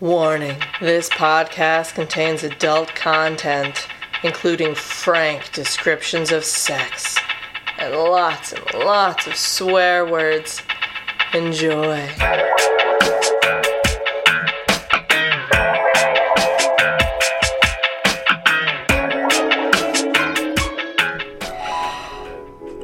Warning this podcast contains adult content, including frank descriptions of sex and lots and lots of swear words. Enjoy.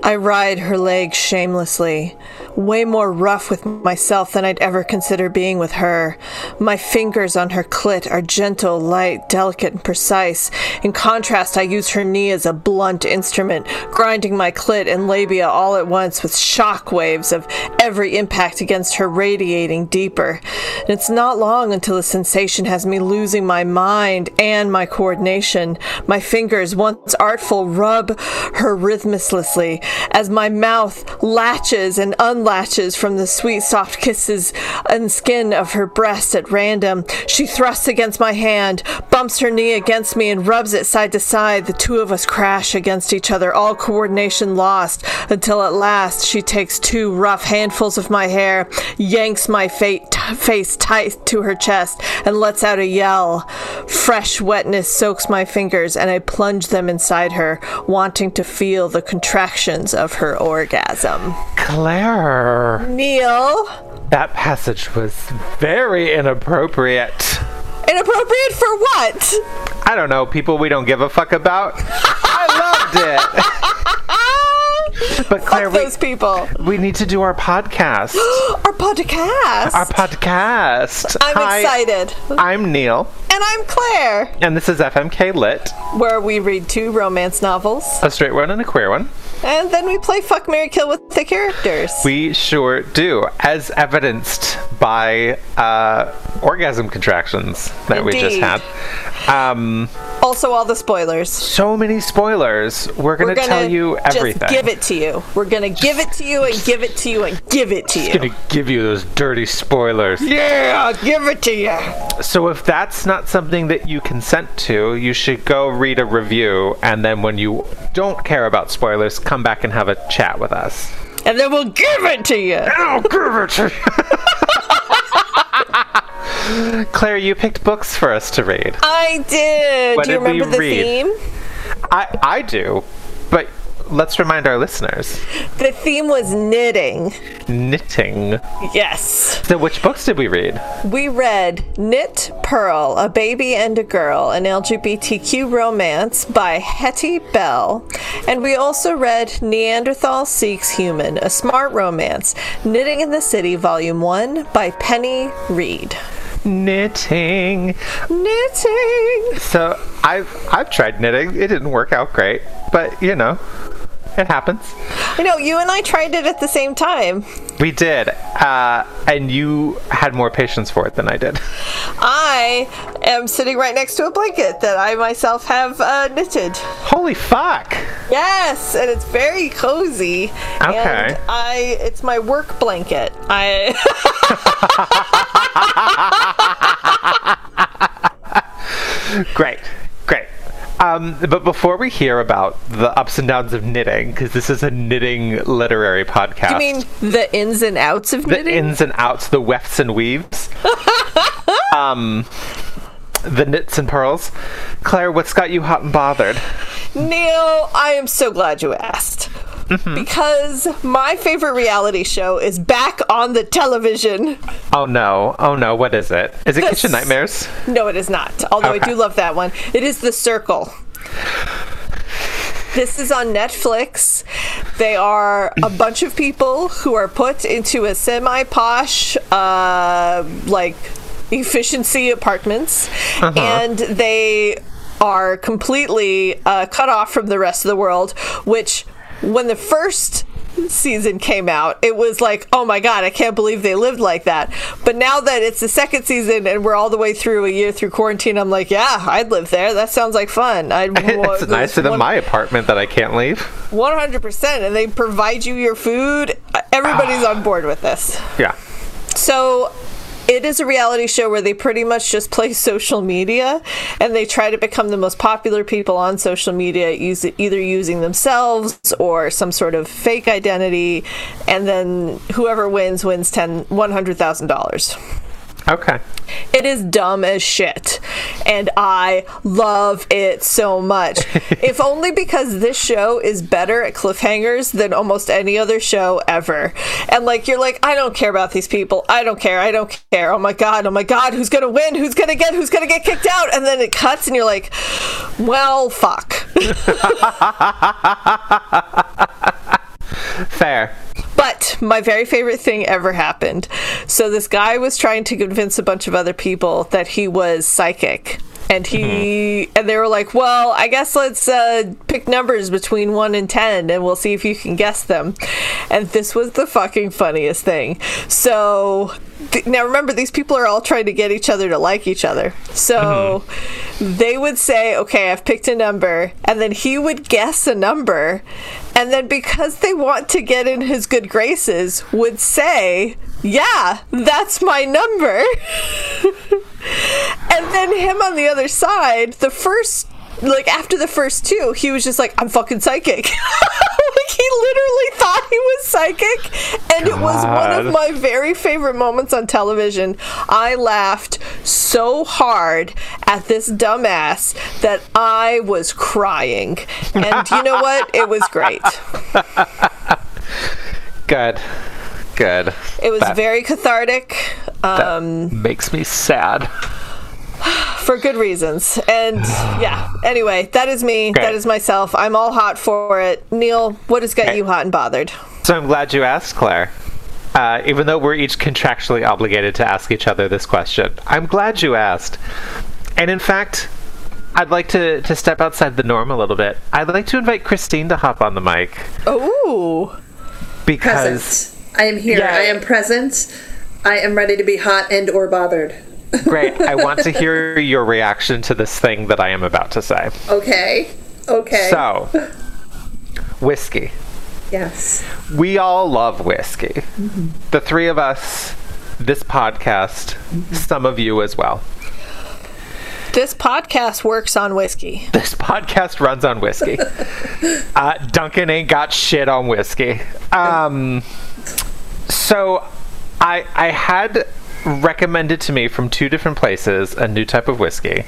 I ride her legs shamelessly, way more rough with myself than I'd ever consider being with her. My fingers on her clit are gentle, light, delicate, and precise. In contrast, I use her knee as a blunt instrument, grinding my clit and labia all at once with shock waves of every impact against her radiating deeper. And it's not long until the sensation has me losing my mind and my coordination. My fingers, once artful, rub her rhythmlessly as my mouth latches and unlatches from the sweet, soft kisses and skin of her breast at random. She thrusts against my hand, bumps her knee against me, and rubs it side to side. The two of us crash against each other, all coordination lost, until at last she takes two rough handfuls of my hair, yanks my fa- t- face tight to her chest, and lets out a yell. Fresh wetness soaks my fingers, and I plunge them inside her, wanting to feel the contractions of her orgasm. Claire, Neil, that passage was very inappropriate. inappropriate for what? I don't know, people we don't give a fuck about. I loved it. But Claire, Fuck those we, people. we need to do our podcast. Our podcast. Our podcast. I'm Hi, excited. I'm Neil, And I'm Claire, and this is FMK Lit, where we read two romance novels a straight one and a queer one. and then we play Fuck Mary Kill with the characters. We sure do, as evidenced by uh, orgasm contractions that we just had. Um, also, all the spoilers. so many spoilers. We're gonna, We're gonna tell you everything. just give it to you. We're gonna give it to you and give it to you and give it to you. gonna give you those dirty spoilers. Yeah, give it to you. So if that's not something that you consent to, you should go read a review, and then when you don't care about spoilers, come back and have a chat with us. And then we'll give it to you. I'll give it to you. Claire, you picked books for us to read. I did. What Do you did we remember the read? theme? I I do, but let's remind our listeners. The theme was knitting. Knitting. Yes. So which books did we read? We read Knit Purl, A Baby and a Girl, an LGBTQ romance by Hetty Bell. And we also read Neanderthal Seeks Human, a smart romance, Knitting in the City, Volume 1 by Penny Reid. Knitting. Knitting! So I've I've tried knitting. It didn't work out great, but you know, it happens. I know, you and I tried it at the same time. We did, uh, and you had more patience for it than I did. I am sitting right next to a blanket that I myself have uh, knitted. Holy fuck! Yes, and it's very cozy. Okay. I it's my work blanket. I Great, great. Um, but before we hear about the ups and downs of knitting, because this is a knitting literary podcast, I mean the ins and outs of the knitting. ins and outs, the wefts and weaves, um, the knits and purls. Claire, what's got you hot and bothered? Neil, I am so glad you asked. Mm-hmm. Because my favorite reality show is back on the television. Oh no, oh no, what is it? Is it This- Kitchen Nightmares? No, it is not. Although I do love that one. It is The Circle. This is on Netflix. They are a bunch of people who are put into a semi posh, uh, like, efficiency apartments. And they are completely uh, cut off from the rest of the world, which, when the first season came out, it was like, oh my god, I can't believe they lived like that. But now that it's the second season and we're all the way through a year through quarantine, I'm like, yeah, I'd live there. That sounds like fun. I'd, it's nicer than my apartment that I can't leave. 100%. And they provide you your food. Uh, everybody's ah. on board with this. Yeah. So it is a reality show where they pretty much just play social media and they try to become the most popular people on social media use either using themselves or some sort of fake identity and then whoever wins wins ten one hundred thousand dollars Okay. It is dumb as shit. And I love it so much. if only because this show is better at cliffhangers than almost any other show ever. And like, you're like, I don't care about these people. I don't care. I don't care. Oh my God. Oh my God. Who's going to win? Who's going to get? Who's going to get kicked out? And then it cuts and you're like, well, fuck. Fair. But my very favorite thing ever happened. So this guy was trying to convince a bunch of other people that he was psychic. And he mm-hmm. and they were like, "Well, I guess let's uh, pick numbers between one and ten, and we'll see if you can guess them." And this was the fucking funniest thing. So th- now remember, these people are all trying to get each other to like each other. So mm-hmm. they would say, "Okay, I've picked a number," and then he would guess a number, and then because they want to get in his good graces, would say, Yeah, that's my number. and then him on the other side, the first like after the first two, he was just like, I'm fucking psychic. like he literally thought he was psychic. And God. it was one of my very favorite moments on television. I laughed so hard at this dumbass that I was crying. And you know what? It was great. Good. Good. It was that, very cathartic. Um, that makes me sad for good reasons. And yeah, anyway, that is me. Great. That is myself. I'm all hot for it. Neil, what has got okay. you hot and bothered? So I'm glad you asked, Claire. Uh, even though we're each contractually obligated to ask each other this question, I'm glad you asked. And in fact, I'd like to, to step outside the norm a little bit. I'd like to invite Christine to hop on the mic. Oh. Because present. I am here. Yeah. I am present. I am ready to be hot and or bothered. Great. I want to hear your reaction to this thing that I am about to say. Okay. Okay. So, whiskey. Yes. We all love whiskey. Mm-hmm. The three of us, this podcast, mm-hmm. some of you as well. This podcast works on whiskey. This podcast runs on whiskey. uh, Dunkin' ain't got shit on whiskey. Um, so I I had recommended to me from two different places a new type of whiskey.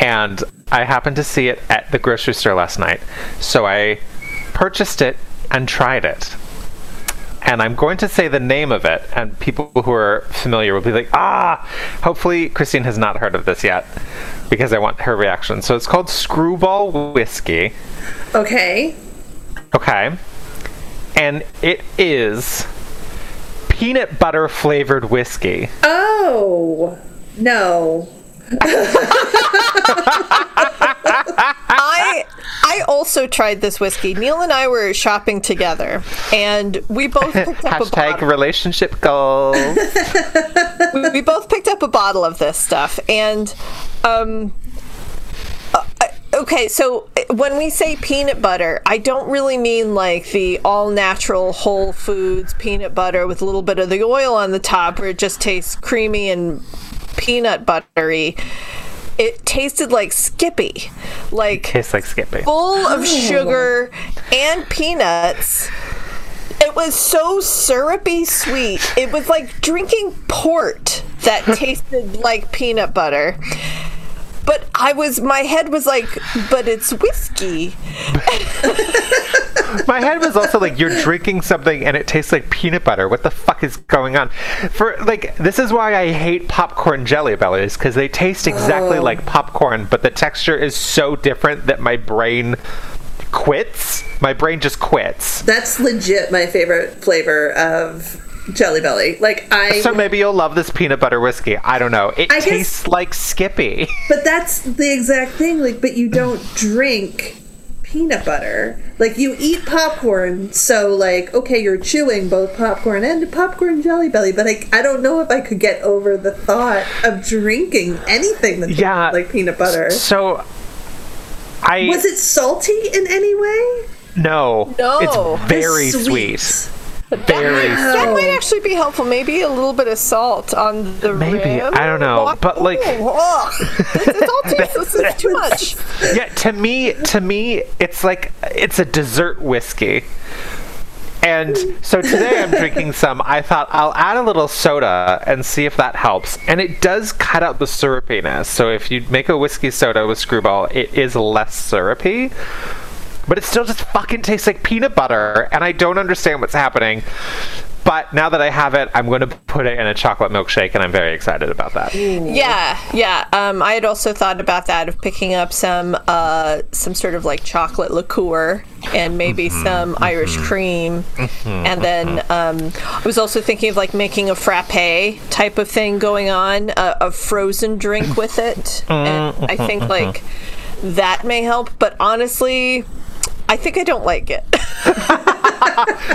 And I happened to see it at the grocery store last night. So I purchased it and tried it. And I'm going to say the name of it, and people who are familiar will be like, ah, hopefully Christine has not heard of this yet because I want her reaction. So it's called Screwball Whiskey. Okay. Okay. And it is peanut butter flavored whiskey. Oh, no. I I also tried this whiskey. Neil and I were shopping together, and we both picked up a bottle. relationship goals. we, we, both picked up a bottle of this stuff, and um, okay, so uh, when we say peanut butter, I don't really mean like the all natural Whole Foods peanut butter with a little bit of the oil on the top where it just tastes creamy and peanut buttery. It tasted like Skippy. Like tastes like Skippy. Full of sugar and peanuts. It was so syrupy sweet. It was like drinking port that tasted like peanut butter. But I was, my head was like, but it's whiskey. my head was also like, you're drinking something and it tastes like peanut butter. What the fuck is going on? For like, this is why I hate popcorn jelly bellies because they taste exactly oh. like popcorn, but the texture is so different that my brain quits. My brain just quits. That's legit my favorite flavor of Jelly Belly. Like I So maybe you'll love this peanut butter whiskey. I don't know. It I tastes guess, like Skippy. But that's the exact thing. Like, but you don't drink peanut butter. Like you eat popcorn, so like okay, you're chewing both popcorn and popcorn Jelly Belly. But like I don't know if I could get over the thought of drinking anything that yeah, like peanut butter. So I was it salty in any way? No, no, it's very sweet. sweet. Very. That might actually be helpful. Maybe a little bit of salt on the Maybe rim. I don't know, but like, oh, it's, it's, all too much. Yeah, to me, to me, it's like it's a dessert whiskey. And so today I'm drinking some. I thought I'll add a little soda and see if that helps. And it does cut out the syrupiness. So if you make a whiskey soda with screwball, it is less syrupy. But it still just fucking tastes like peanut butter. And I don't understand what's happening. But now that I have it, I'm going to put it in a chocolate milkshake, and I'm very excited about that. Yeah, yeah. Um, I had also thought about that of picking up some uh, some sort of like chocolate liqueur and maybe Mm-hmm, some Irish cream, and then um, I was also thinking of like making a frappe type of thing going on, a, a frozen drink with it, and I think like that may help. But honestly, I think I don't like it.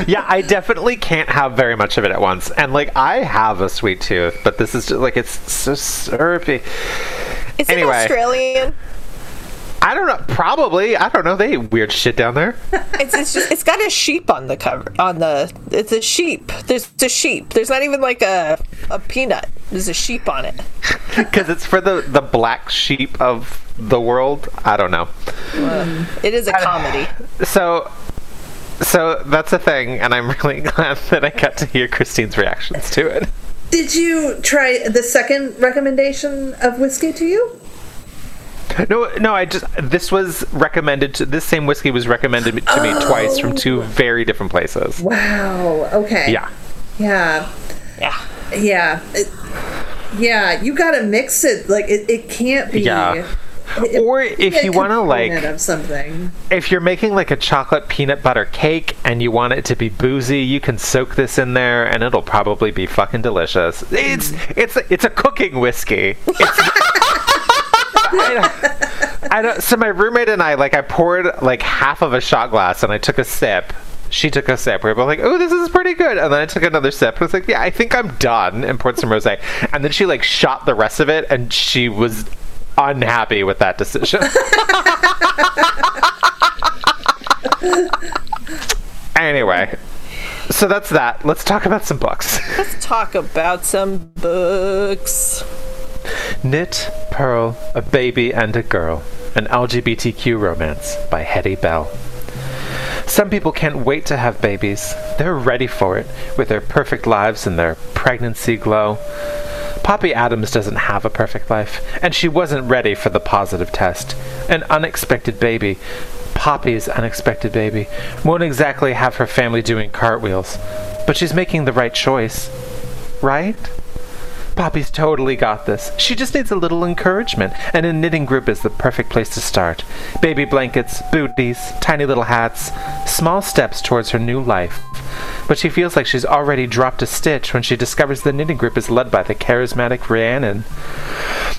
yeah, I definitely can't have very much of it at once. And like, I have a sweet tooth, but this is just like it's so syrupy. Is Anyway. it Australian? I don't know. Probably. I don't know. They eat weird shit down there. It's, it's just it's got a sheep on the cover on the it's a sheep. There's a sheep. There's not even like a a peanut. There's a sheep on it. Because it's for the the black sheep of the world. I don't know. It is a comedy. So. So that's a thing, and I'm really glad that I got to hear Christine's reactions to it. Did you try the second recommendation of whiskey to you? No, no, I just this was recommended. To, this same whiskey was recommended to me twice from two oh. very different places. Wow. Okay. Yeah, Yeah. Yeah. Yeah. It- yeah. You gotta mix it. Like it, it can't be. Yeah. it- Or if you wanna, like- of something. if you're making like a chocolate peanut butter cake and you want it to be boozy, you can soak this in there and it'll probably be fucking delicious. It's mm. it's it's a cooking whiskey. I I don't, so my roommate and I like I poured like half of a shot glass and I took a sip. She took a sip. We were both like, "Oh, this is pretty good." And then I took another sip. And I was like, "Yeah, I think I'm done." And poured some rosé. And then she like shot the rest of it, and she was unhappy with that decision. Anyway, so that's that. Let's talk about some books. Let's talk about some books. Knit, Purl, A Baby and a Girl, an LGBTQ romance by Hetty Bell. Some people can't wait to have babies. They're ready for it, with their perfect lives and their pregnancy glow. Poppy Adams doesn't have a perfect life, and she wasn't ready for the positive test. An unexpected baby, Poppy's unexpected baby, won't exactly have her family doing cartwheels, but she's making the right choice. Right? Poppy's totally got this. She just needs a little encouragement, and a knitting group is the perfect place to start. Baby blankets, booties, tiny little hats, small steps towards her new life. But she feels like she's already dropped a stitch when she discovers the knitting group is led by the charismatic Rhiannon.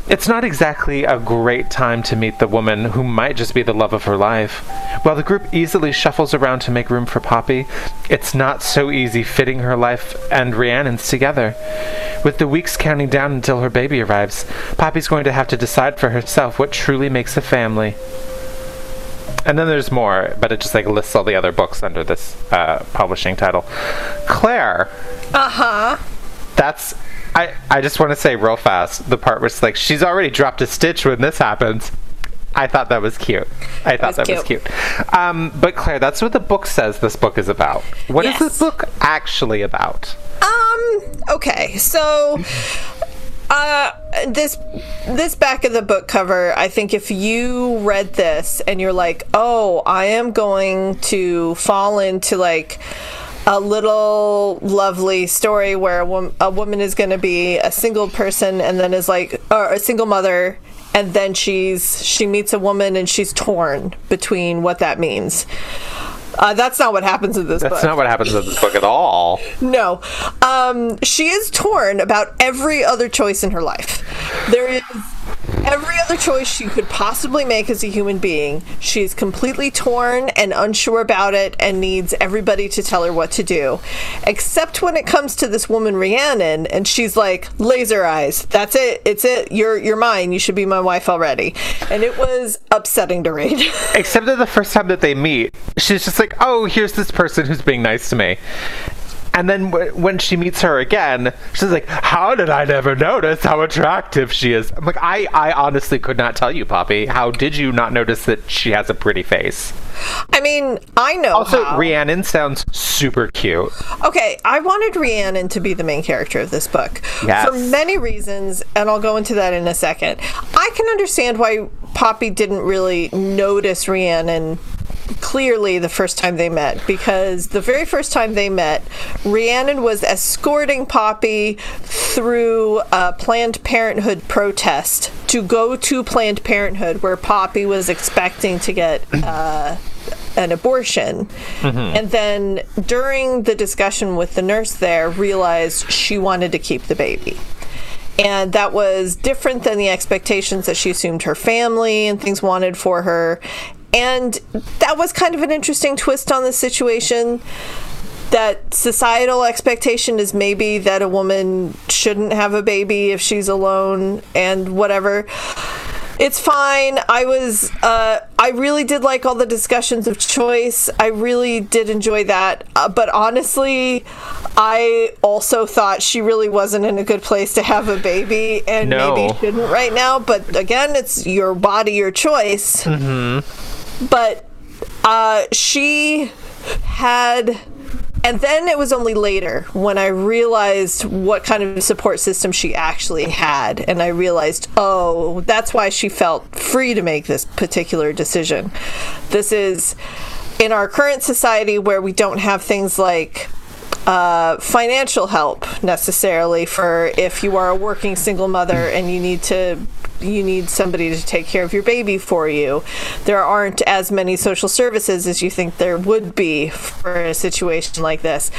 It's not exactly a great time to meet the woman who might just be the love of her life. While the group easily shuffles around to make room for Poppy, it's not so easy fitting her life and Rhiannon's together. With the weeks counting down until her baby arrives, Poppy's going to have to decide for herself what truly makes a family. And then there's more, but it just like lists all the other books under this uh, publishing title. Claire, Uh huh. that's I I just want to say real fast the part where it's like she's already dropped a stitch when this happens. I thought that was cute. I thought was that was cute. Um, but Claire, that's what the book says this book is about. What is Yes. this book actually about? Um. Okay. So, uh, this this back of the book cover. I think if you read this and you're like, oh, I am going to fall into like a little lovely story where a, wom- a woman is going to be a single person and then is like or a single mother and then she's she meets a woman and she's torn between what that means uh, that's not what happens in this book That's not what happens in this book at all. no. Um, she is torn about every other choice in her life. There is every other choice she could possibly make as a human being. She's completely torn and unsure about it and needs everybody to tell her what to do. Except when it comes to this woman Rhiannon and she's like, laser eyes. That's it. It's it. You're you're mine. You should be my wife already. And it was upsetting to read. Except that the first time that they meet, she's just like, "Oh, here's this person who's being nice to me." And then w- when she meets her again, she's like, "How did I never notice how attractive she is?" I'm like, "I, I honestly could not tell you, Poppy. How did you not notice that she has a pretty face?" I mean, I know. Also, how. Rhiannon sounds super cute. Okay, I wanted Rhiannon to be the main character of this book Yes. for many reasons, and I'll go into that in a second. I can understand why Poppy didn't really notice Rhiannon clearly the first time they met because the very first time they met, Rhiannon was escorting Poppy through a Planned Parenthood protest to go to Planned Parenthood where Poppy was expecting to get uh, an abortion. And then during the discussion with the nurse there realized she wanted to keep the baby. And that was different than the expectations that she assumed her family and things wanted for her and that was kind of an interesting twist on the situation that societal expectation is maybe that a woman shouldn't have a baby if she's alone and whatever it's fine. I was, uh, I really did like all the discussions of choice. I really did enjoy that. Uh, but honestly, I also thought she really wasn't in a good place to have a baby and No. maybe shouldn't right now. But again, it's your body, your choice. Mm-hmm. But uh, she had. And then it was only later when I realized what kind of support system she actually had. And I realized, oh, that's why she felt free to make this particular decision. This is in our current society where we don't have things like uh, financial help necessarily for if you are a working single mother and you need to you need somebody to take care of your baby for you. There aren't as many social services as you think there would be for a situation like this.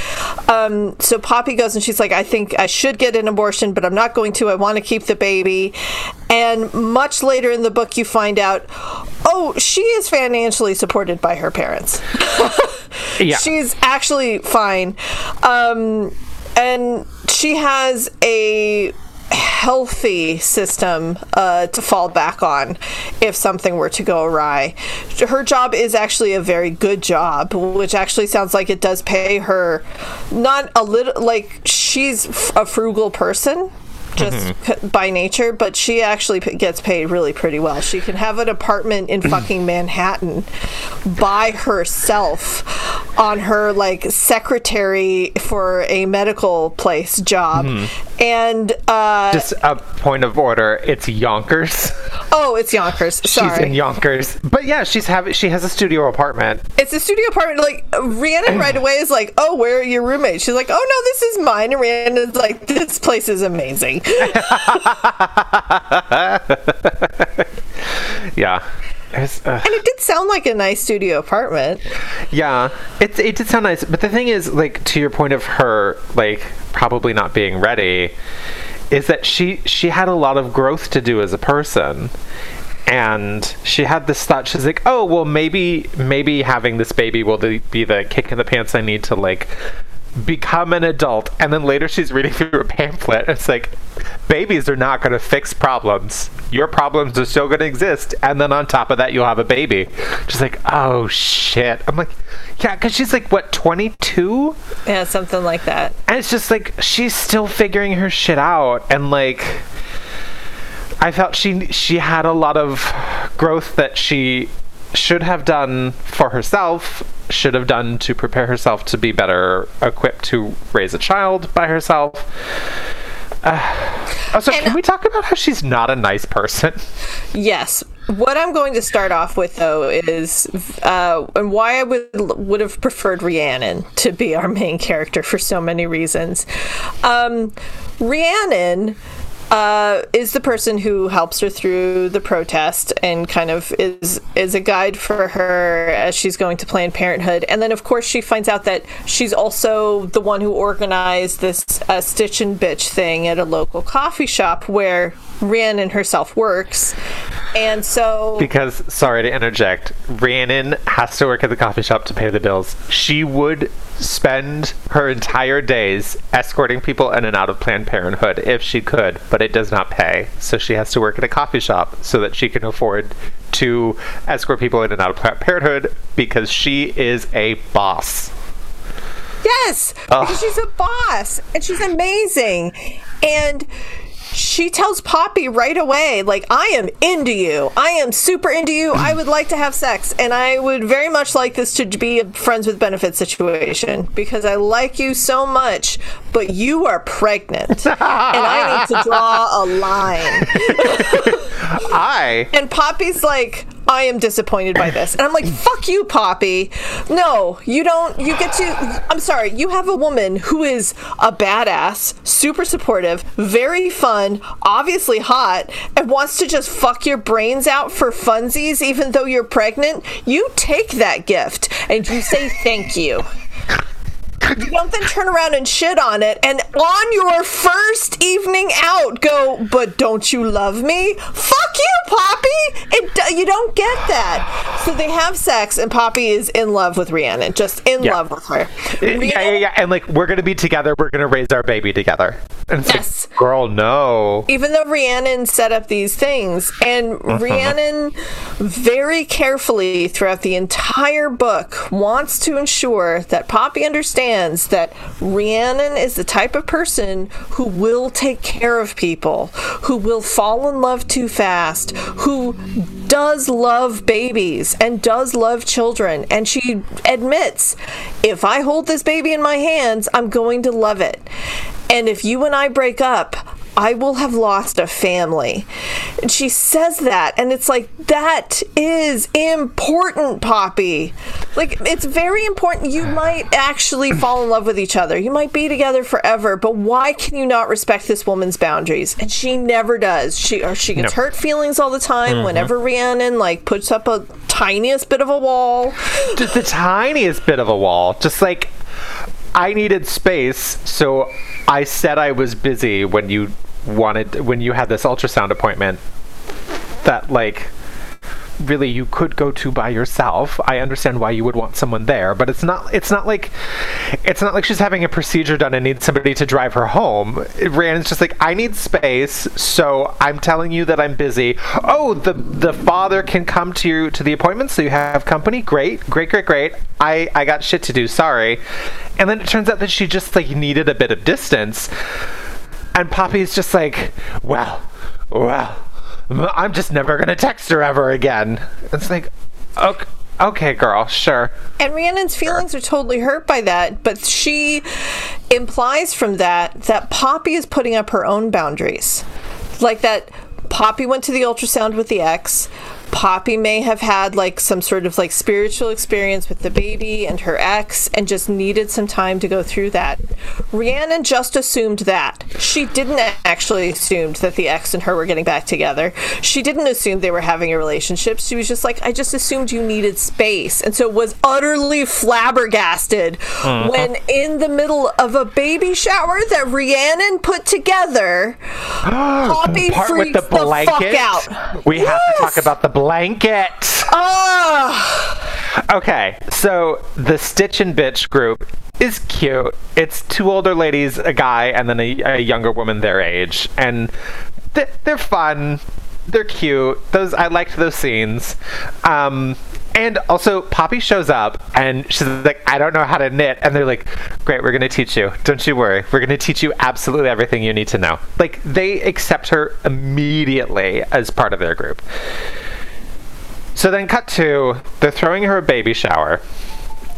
Um, so Poppy goes and she's like, I think I should get an abortion, but I'm not going to. I want to keep the baby. And much later in the book, you find out, oh, she is financially supported by her parents. Yeah. She's actually fine. Um, and she has a healthy system uh, to fall back on if something were to go awry. Her job is actually a very good job, which actually sounds like it does pay her not a little, like she's a frugal person. Just p- by nature, but she actually p- gets paid really pretty well. She can have an apartment in fucking Manhattan by herself on her like secretary for a medical place job. And uh, Just a point of order. It's Yonkers. oh, it's Yonkers. She's in Yonkers. But yeah, she's having she has a studio apartment. it's a studio apartment. Like Rhiannon right away is like, "Oh, where are your roommates?" She's like, "Oh no, this is mine." And Rhiannon's like, "This place is amazing." Yeah. Uh, and it did sound like a nice studio apartment. yeah. It it did sound nice, but the thing is like to your point of her like probably not being ready is that she she had a lot of growth to do as a person. And she had this thought. She's like, "Oh, well, maybe, maybe having this baby will be the kick in the pants I need to like become an adult." And then later, she's reading through a pamphlet. It's like, babies are not going to fix problems. Your problems are still going to exist. And then on top of that, you'll have a baby. She's like, "Oh shit!" I'm like, "Yeah," because she's like, what, 22? Yeah, something like that. And it's just like she's still figuring her shit out and like I felt she she had a lot of growth that she should have done for herself, should have done to prepare herself to be better equipped to raise a child by herself. Uh, also, And- can we talk about how she's not a nice person? Yes. What I'm going to start off with, though, is uh, and why I would would have preferred Rhiannon to be our main character for so many reasons. Um, Rhiannon uh, is the person who helps her through the protest and kind of is is a guide for her as she's going to Planned Parenthood. And then, of course, she finds out that she's also the one who organized this uh, Stitch and Bitch thing at a local coffee shop where Rhiannon herself works. And so Because, sorry to interject, Rhiannon has to work at the coffee shop to pay the bills. She would spend her entire days escorting people in and out of Planned Parenthood if she could, but it does not pay. So she has to work at a coffee shop so that she can afford to escort people in and out of Planned Parenthood because she is a boss. Yes, because she's a boss and she's amazing. And she tells Poppy right away, like, I am into you. I am super into you. I would like to have sex. And I would very much like this to be a friends with benefits situation because I like you so much, but you are pregnant. and I need to draw a line. I And Poppy's like, I am disappointed by this. And I'm like, fuck you, Poppy. No, you don't. You get to. I'm sorry. You have a woman who is a badass, super supportive, very fun, obviously hot, and wants to just fuck your brains out for funsies, even though you're pregnant. You take that gift and you say thank you. You don't then turn around and shit on it, and on your first evening out, go. But don't you love me? Fuck you, Poppy. It you don't get that. So they have sex, and Poppy is in love with Rhiannon, just in Yeah. love with her. Eh, yeah, yeah, yeah, and like we're gonna be together. We're gonna raise our baby together. And it's like, Yes. girl, no. even though Rhiannon set up these things, and uh-huh. Rhiannon very carefully throughout the entire book wants to ensure that Poppy understands that Rhiannon is the type of person who will take care of people, who will fall in love too fast, who does love babies and does love children. And she admits, if I hold this baby in my hands, I'm going to love it. And if you and I break up, I will have lost a family. And she says that, and it's like, that is important, Poppy. Like, it's very important. You might actually fall in love with each other. You might be together forever, but why can you not respect this woman's boundaries? And she never does. She or she gets No. hurt feelings all the time mm-hmm. whenever Rhiannon like puts up a tiniest bit of a wall. Just the tiniest bit of a wall. Just like I needed space, so I said I was busy when you wanted when you had this ultrasound appointment. That like really you could go to by yourself. I understand why you would want someone there, but it's not it's not like it's not like she's having a procedure done and needs somebody to drive her home. Rhiannon's just like I need space, so I'm telling you that I'm busy. Oh, the the father can come to you to the appointment so you have company. Great. Great, great, great. I I got shit to do. Sorry. And then it turns out that she just like needed a bit of distance. And Poppy's just like, well, well, I'm just never gonna text her ever again. It's like, okay, okay, girl, sure. And Rhiannon's feelings are totally hurt by that, but she implies from that that Poppy is putting up her own boundaries. Like that Poppy went to the ultrasound with the ex. Poppy may have had like some sort of like spiritual experience with the baby and her ex and just needed some time to go through that. Rhiannon just assumed that. She didn't actually assume that the ex and her were getting back together. She didn't assume they were having a relationship. She was just like, I just assumed you needed space. And so was utterly flabbergasted uh-huh. when in the middle of a baby shower that Rhiannon put together, Poppy freaks the the fuck out. We have to talk about the blanket. Ah! Okay, so the Stitch and Bitch group is cute. It's two older ladies, a guy, and then a, a younger woman their age, and th- they're fun. They're cute. Those I liked those scenes. Um, and also, Poppy shows up and she's like, "I don't know how to knit," and they're like, "Great, we're gonna teach you. Don't you worry. We're gonna teach you absolutely everything you need to know." Like they accept her immediately as part of their group. So then, cut to they're throwing her a baby shower,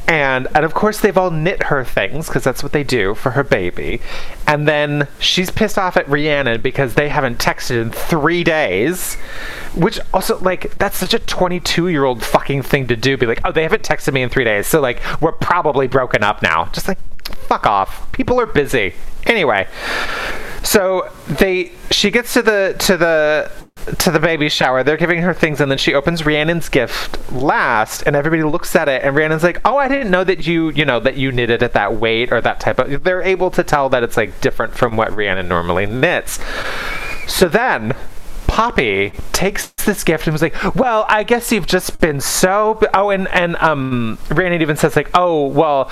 and and of course they've all knit her things because that's what they do for her baby. And then she's pissed off at Rhiannon because they haven't texted in three days, which also like that's such a 22 year old fucking thing to do. Be like, oh, they haven't texted me in three days, so like we're probably broken up now. Just like fuck off. People are busy. Anyway, so they she gets to the to the to the baby shower. They're giving her things, and then she opens Rhiannon's gift last, and everybody looks at it, and Rhiannon's like, "Oh, I didn't know that you, you know, that you knitted at that weight or that type of." They're able to tell that it's like different from what Rhiannon normally knits. So then. Poppy takes this gift and was like, "Well, I guess you've just been so." b- Oh, and and um, Rhiannon even says like, "Oh, well,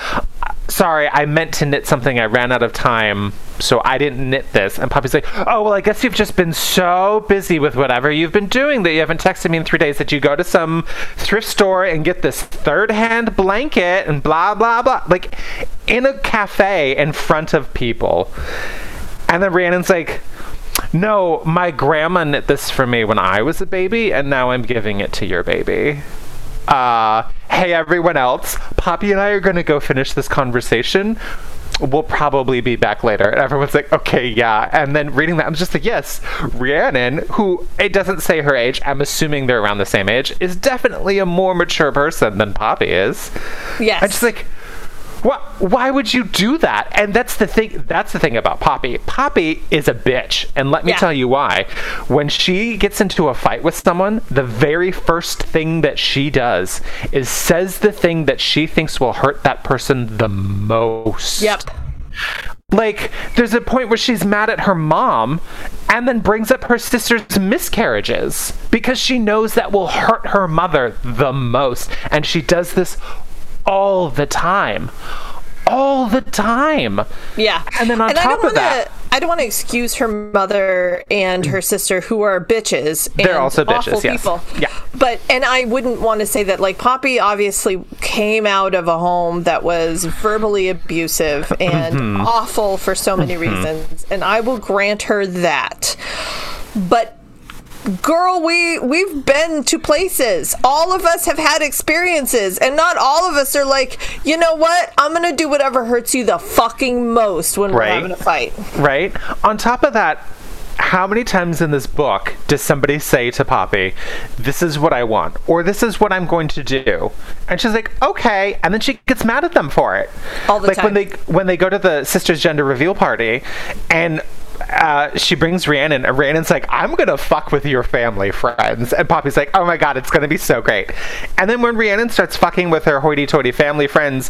sorry, I meant to knit something. I ran out of time." So I didn't knit this. And Poppy's like, oh, well, I guess you've just been so busy with whatever you've been doing that you haven't texted me in three days that you go to some thrift store and get this third hand blanket and blah, blah, blah. Like in a cafe in front of people. And then Rhiannon's like, no, my grandma knit this for me when I was a baby, and now I'm giving it to your baby. Uh, hey, everyone else, Poppy and I are going to go finish this conversation. We'll probably be back later. And everyone's like, okay, yeah. And then reading that, I'm just like, yes, Rhiannon, who it doesn't say her age, I'm assuming they're around the same age, is definitely a more mature person than Poppy is. Yes. I'm just like, why, why would you do that? And that's the thing. That's the thing about Poppy. Poppy is a bitch, and let me Yeah. tell you why. When she gets into a fight with someone, the very first thing that she does is says the thing that she thinks will hurt that person the most. Yep. Like, there's a point where she's mad at her mom and then brings up her sister's miscarriages because she knows that will hurt her mother the most. And she does this all the time. All the time. Yeah. And then on I top don't of wanna, that- I don't want to excuse her mother and her sister, who are bitches. They're and also bitches, awful yes. people. Yeah. But and I wouldn't want to say that like Poppy obviously came out of a home that was verbally abusive and Mm-hmm. awful for so many reasons, and I will grant her that. But girl we we've been to places all of us have had experiences and not all of us are like you know what i'm gonna do whatever hurts you the fucking most when we're having a fight Right? On top of that, how many times in this book does somebody say to Poppy, This is what I want, or this is what I'm going to do? And she's like, Okay. And then she gets mad at them for it. All the like when they when they go to the sisters gender reveal party and uh, she brings Rhiannon, and Rhiannon's like, I'm gonna fuck with your family friends. And Poppy's like, oh my god, it's gonna be so great. And then when Rhiannon starts fucking with her hoity toity family friends,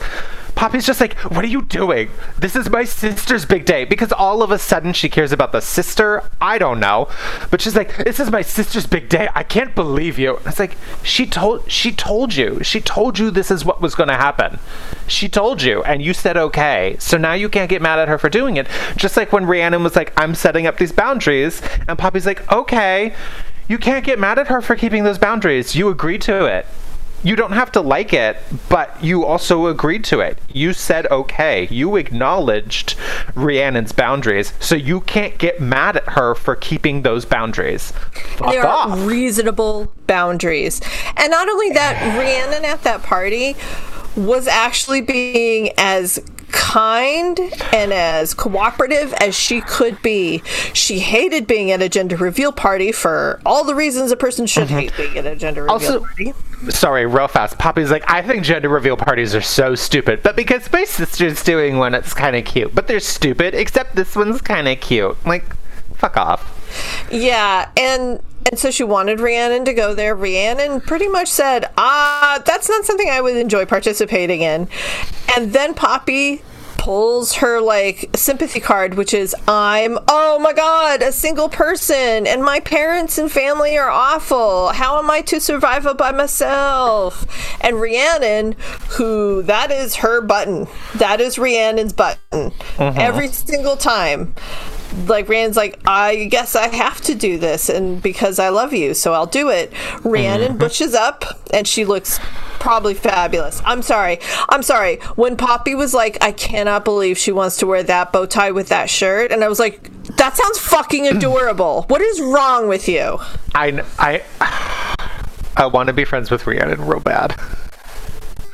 Poppy's just like, what are you doing? This is my sister's big day. Because all of a sudden she cares about the sister. I don't know. But she's like, this is my sister's big day. I can't believe you. It's like, she told she told you. She told you this is what was gonna happen. She told you, and you said okay. So now you can't get mad at her for doing it. Just like when Rhiannon was like, I'm setting up these boundaries, and Poppy's like, okay. You can't get mad at her for keeping those boundaries. You agreed to it. You don't have to like it, but you also agreed to it. You said okay. You acknowledged Rhiannon's boundaries, so you can't get mad at her for keeping those boundaries. Fuck they are off. reasonable boundaries and not only that rhiannon at that party was actually being as kind and as cooperative as she could be. She hated being at a gender reveal party for all the reasons a person should mm-hmm. hate being at a gender reveal Also- party. Sorry, real fast. Poppy's like, I think gender reveal parties are so stupid, but because my sister's doing one, it's kind of cute. But they're stupid, except this one's kind of cute. Like, fuck off. Yeah, and and so she wanted Rhiannon to go there. Rhiannon pretty much said, "Ah, that's not something I would enjoy participating in." And then Poppy pulls her like sympathy card which is I'm oh my god a single person and my parents and family are awful. How am I to survive by myself? And Rhiannon who that is her button. That is Rhiannon's button. Every single time like Rhiannon's like, I guess I have to do this, and because I love you, so I'll do it. Rhiannon mm-hmm. bushes up, and she looks probably fabulous. I'm sorry, I'm sorry. When Poppy was like, I cannot believe she wants to wear that bow tie with that shirt, and I was like, that sounds fucking adorable. what is wrong with you? I, I, I want to be friends with Rhiannon real bad.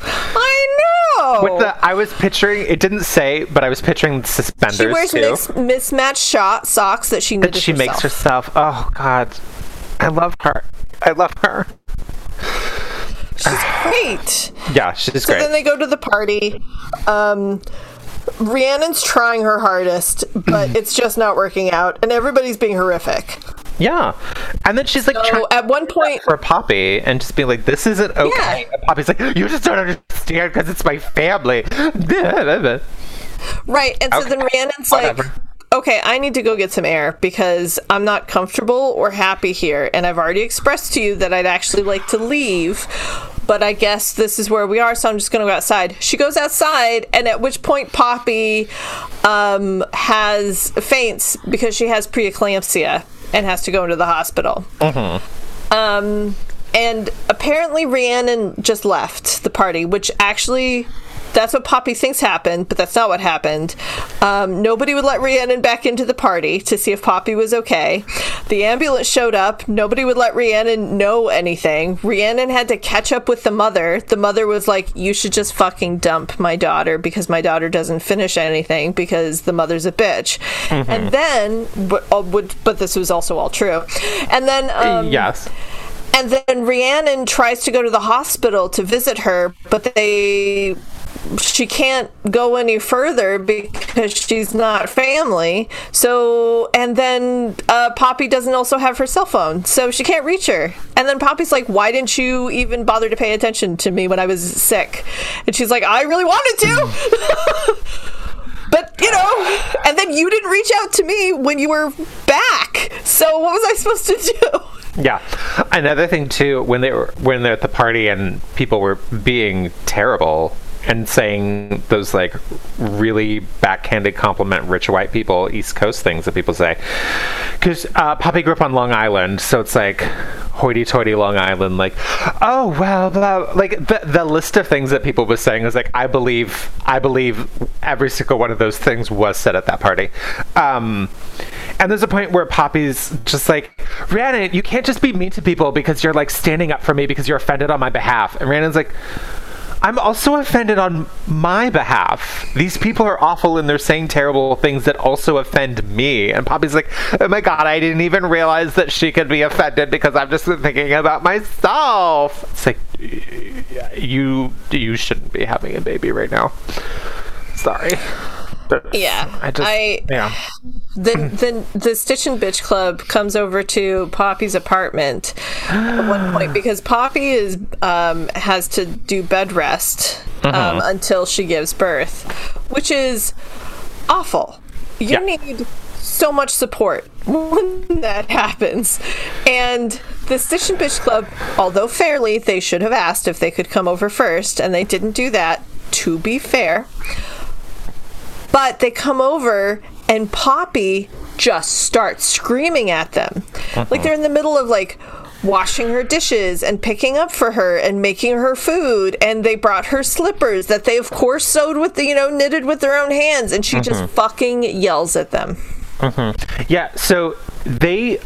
I know. With the, I was picturing. It didn't say, but I was picturing the suspenders she wears too. mix, mismatched shot socks that she that she makes herself. herself. Oh God, I love her. I love her. She's great. Yeah, she's So great. then they go to the party. Um, Rhiannon's trying her hardest, but it's just not working out, and everybody's being horrific. Yeah, and then she's like So at one point, for Poppy and just being like, "This isn't okay." Yeah. Poppy's like, "You just don't understand because it's my family." right, and so then Okay, Rhiannon's whatever. like, "Okay, I need to go get some air because I'm not comfortable or happy here, and I've already expressed to you that I'd actually like to leave." but I guess this is where we are, so I'm just going to go outside. She goes outside, and at which point Poppy um, has faints because she has preeclampsia and has to go into the hospital. Um, and apparently Rhiannon just left the party, which actually that's what Poppy thinks happened, but that's not what happened. Um, nobody would let Rhiannon back into the party to see if Poppy was okay. The ambulance showed up. Nobody would let Rhiannon know anything. Rhiannon had to catch up with the mother. The mother was like, You should just fucking dump my daughter because my daughter doesn't finish anything because the mother's a bitch. And then, but, uh, but this was also all true. And then, um, yes. and then Rhiannon tries to go to the hospital to visit her, but they she can't go any further because she's not family. So and then uh, Poppy doesn't also have her cell phone, so she can't reach her. And then Poppy's like, "Why didn't you even bother to pay attention to me when I was sick?" And she's like, "I really wanted to." But you know, and then you didn't reach out to me when you were back. So what was I supposed to do? Yeah. Another thing too, when they were when they're at the party and people were being terrible and saying those like really backhanded compliment rich white people East Coast things that people say, because uh, Poppy grew up on Long Island, so it's like hoity-toity Long Island, like oh well, blah, like the the list of things that people was saying was like I believe I believe every single one of those things was said at that party. Um, and there's a point where Poppy's just like, Rhiannon, you can't just be mean to people because you're like standing up for me because you're offended on my behalf. And Rhiannon's like, I'm also offended on my behalf. These people are awful and they're saying terrible things that also offend me. And Poppy's like, oh my god, I didn't even realize that she could be offended because I've just been thinking about myself. It's like, you you shouldn't be having a baby right now. Sorry. But Yeah, I just I- yeah. the the the Stitch and Bitch Club comes over to Poppy's apartment at one point because Poppy is um, has to do bed rest um, until she gives birth, which is awful. You Yeah. need so much support when that happens, and the Stitch and Bitch Club, although fairly, they should have asked if they could come over first, and they didn't do that. To be fair, but they come over and Poppy just starts screaming at them. Like they're in the middle of like washing her dishes and picking up for her and making her food. And they brought her slippers that they of course sewed with the you know knitted with their own hands. And she mm-hmm. just fucking yells at them. Mm-hmm. Yeah, so they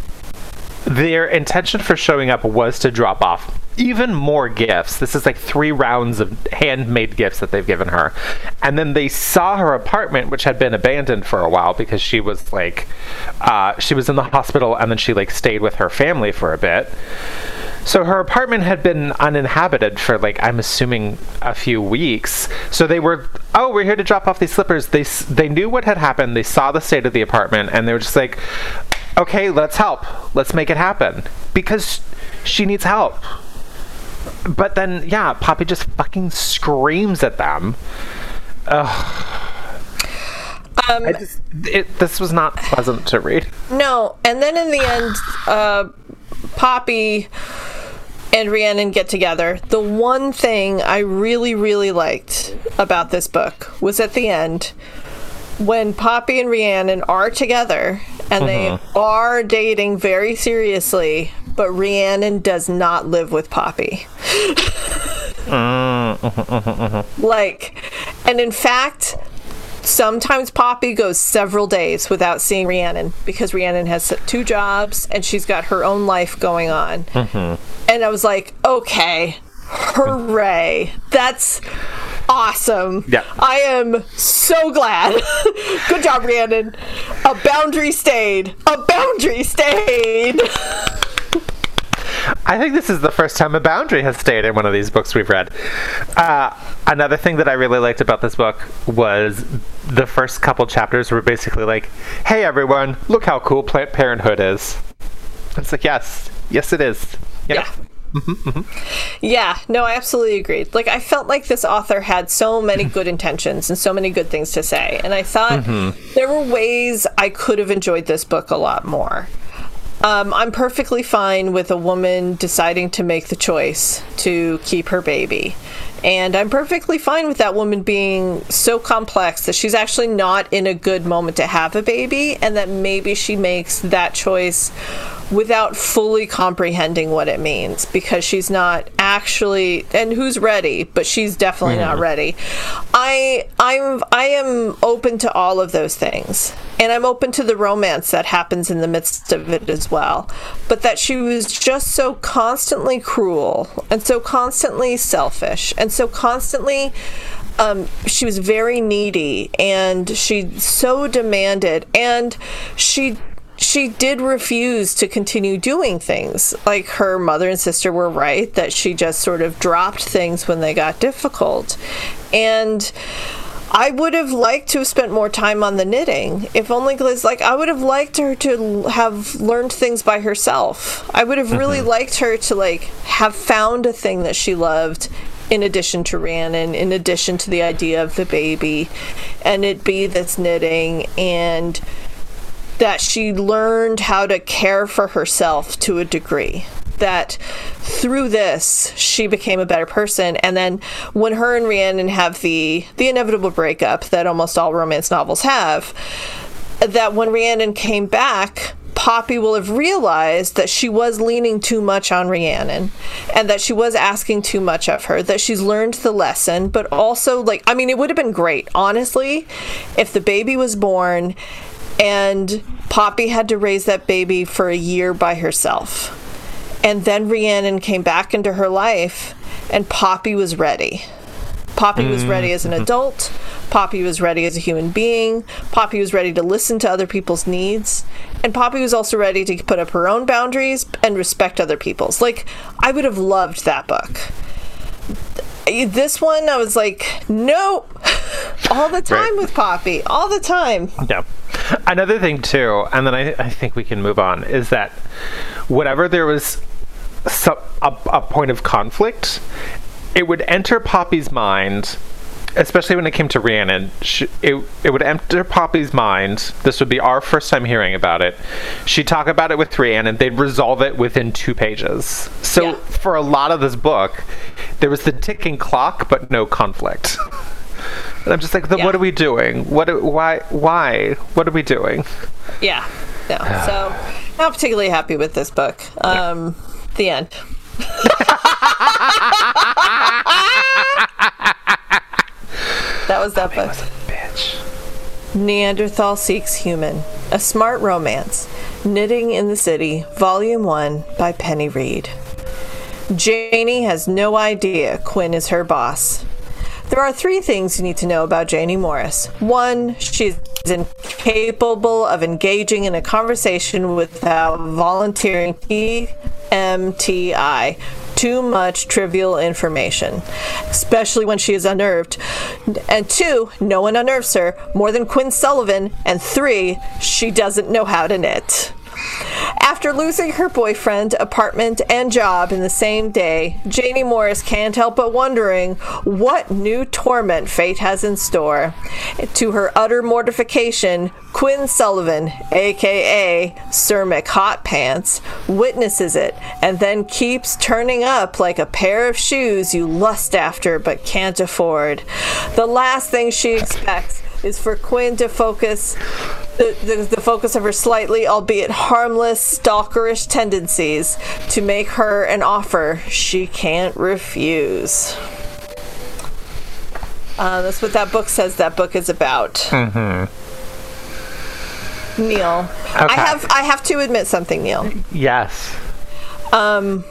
their intention for showing up was to drop off even more gifts. This is like three rounds of handmade gifts that they've given her. And then they saw her apartment, which had been abandoned for a while because she was like, uh, she was in the hospital and then she like stayed with her family for a bit. So her apartment had been uninhabited for like I'm assuming a few weeks. So they were, oh, we're here to drop off these slippers. They they knew what had happened. They saw the state of the apartment, and they were just like, okay, let's help. Let's make it happen because she needs help. But then, yeah, Poppy just fucking screams at them. Ugh. I just, it, this was not pleasant to read. No, and then in the end, uh, Poppy and Rhiannon get together. The one thing I really, really liked about this book was at the end when Poppy and Rhiannon are together and they are dating very seriously, but Rhiannon does not live with Poppy. Mm. like, and in fact, sometimes Poppy goes several days without seeing Rhiannon because Rhiannon has two jobs and she's got her own life going on. Mm-hmm. And I was like, okay, hooray. That's awesome. Yeah. I am so glad. Good job, Rhiannon. A boundary stayed. A boundary stayed. I think this is the first time a boundary has stayed in one of these books we've read. Uh, another thing that I really liked about this book was the first couple chapters were basically like, "Hey everyone, look how cool Planned Parenthood is." It's like, yes, yes, it is. Know? Yeah. Yeah, no, I absolutely agreed. Like, I felt like this author had so many good intentions and so many good things to say. And I thought there were ways I could have enjoyed this book a lot more. Um, I'm perfectly fine with a woman deciding to make the choice to keep her baby. And I'm perfectly fine with that woman being so complex that she's actually not in a good moment to have a baby, and that maybe she makes that choice without fully comprehending what it means because she's not actually and who's ready but she's definitely not ready. I i'm i am open to all of those things. And i'm open to the romance that happens in the midst of it as well. But that she was just so constantly cruel and so constantly selfish and so constantly um, she was very needy and she so demanded. And she she did refuse to continue doing things. Like her mother and sister were right that she just sort of dropped things when they got difficult. And I would have liked to have spent more time on the knitting. If only because, like, I would have liked her to have learned things by herself. I would have really mm-hmm. liked her to, like, have found a thing that she loved in addition to Rhiannon, in addition to the idea of the baby, and it be this knitting and that she learned how to care for herself to a degree. That through this she became a better person. And then when her and Rhiannon have the the inevitable breakup that almost all romance novels have that when Rhiannon came back Poppy will have realized that she was leaning too much on Rhiannon and that she was asking too much of her, that she's learned the lesson, but also, like, I mean, it would have been great, honestly, if the baby was born and Poppy had to raise that baby for a year by herself. And then Rhiannon came back into her life, and Poppy was ready. Poppy was ready as an mm. adult. Poppy was ready as a human being. Poppy was ready to listen to other people's needs. And Poppy was also ready to put up her own boundaries and respect other people's. Like, I would have loved that book. This one, I was like, no, all the time Right. with Poppy, all the time. Yeah. Another thing too, and then I, I think we can move on, is that whenever there was some, a, a point of conflict, it would enter Poppy's mind, especially when it came to Rhiannon. She, it, it would enter Poppy's mind. This would be our first time hearing about it. She'd talk about it with Rhiannon. They'd resolve it within two pages. So Yeah. for a lot of this book, there was the ticking clock, but no conflict. And I'm just like, then what are we doing? What? do- Why? Why? What are we doing? Yeah. No. So, not particularly happy with this book. Um, the end. that was that book. Bitch. Neanderthal Seeks Human, A Smart Romance, Knitting in the City, Volume 1 by Penny Reid. Janie has no idea Quinn is her boss. There are three things you need to know about Janie Morris. One, she's incapable of engaging in a conversation without volunteering TMTI. Too much trivial information, especially when she is unnerved. And two, no one unnerves her more than Quinn Sullivan. And three, she doesn't know how to knit. After losing her boyfriend, apartment, and job in the same day, Janie Morris can't help but wondering what new torment fate has in store. To her utter mortification, Quinn Sullivan, aka Sir McHotpants, witnesses it and then keeps turning up like a pair of shoes you lust after but can't afford. The last thing she expects is for Quinn to focus the, the, the focus of her slightly, albeit harmless, stalkerish tendencies to make her an offer she can't refuse. Uh, that's what that book says that book is about. Mm-hmm. Neil, I have I have to admit something, Neil. Yes. Um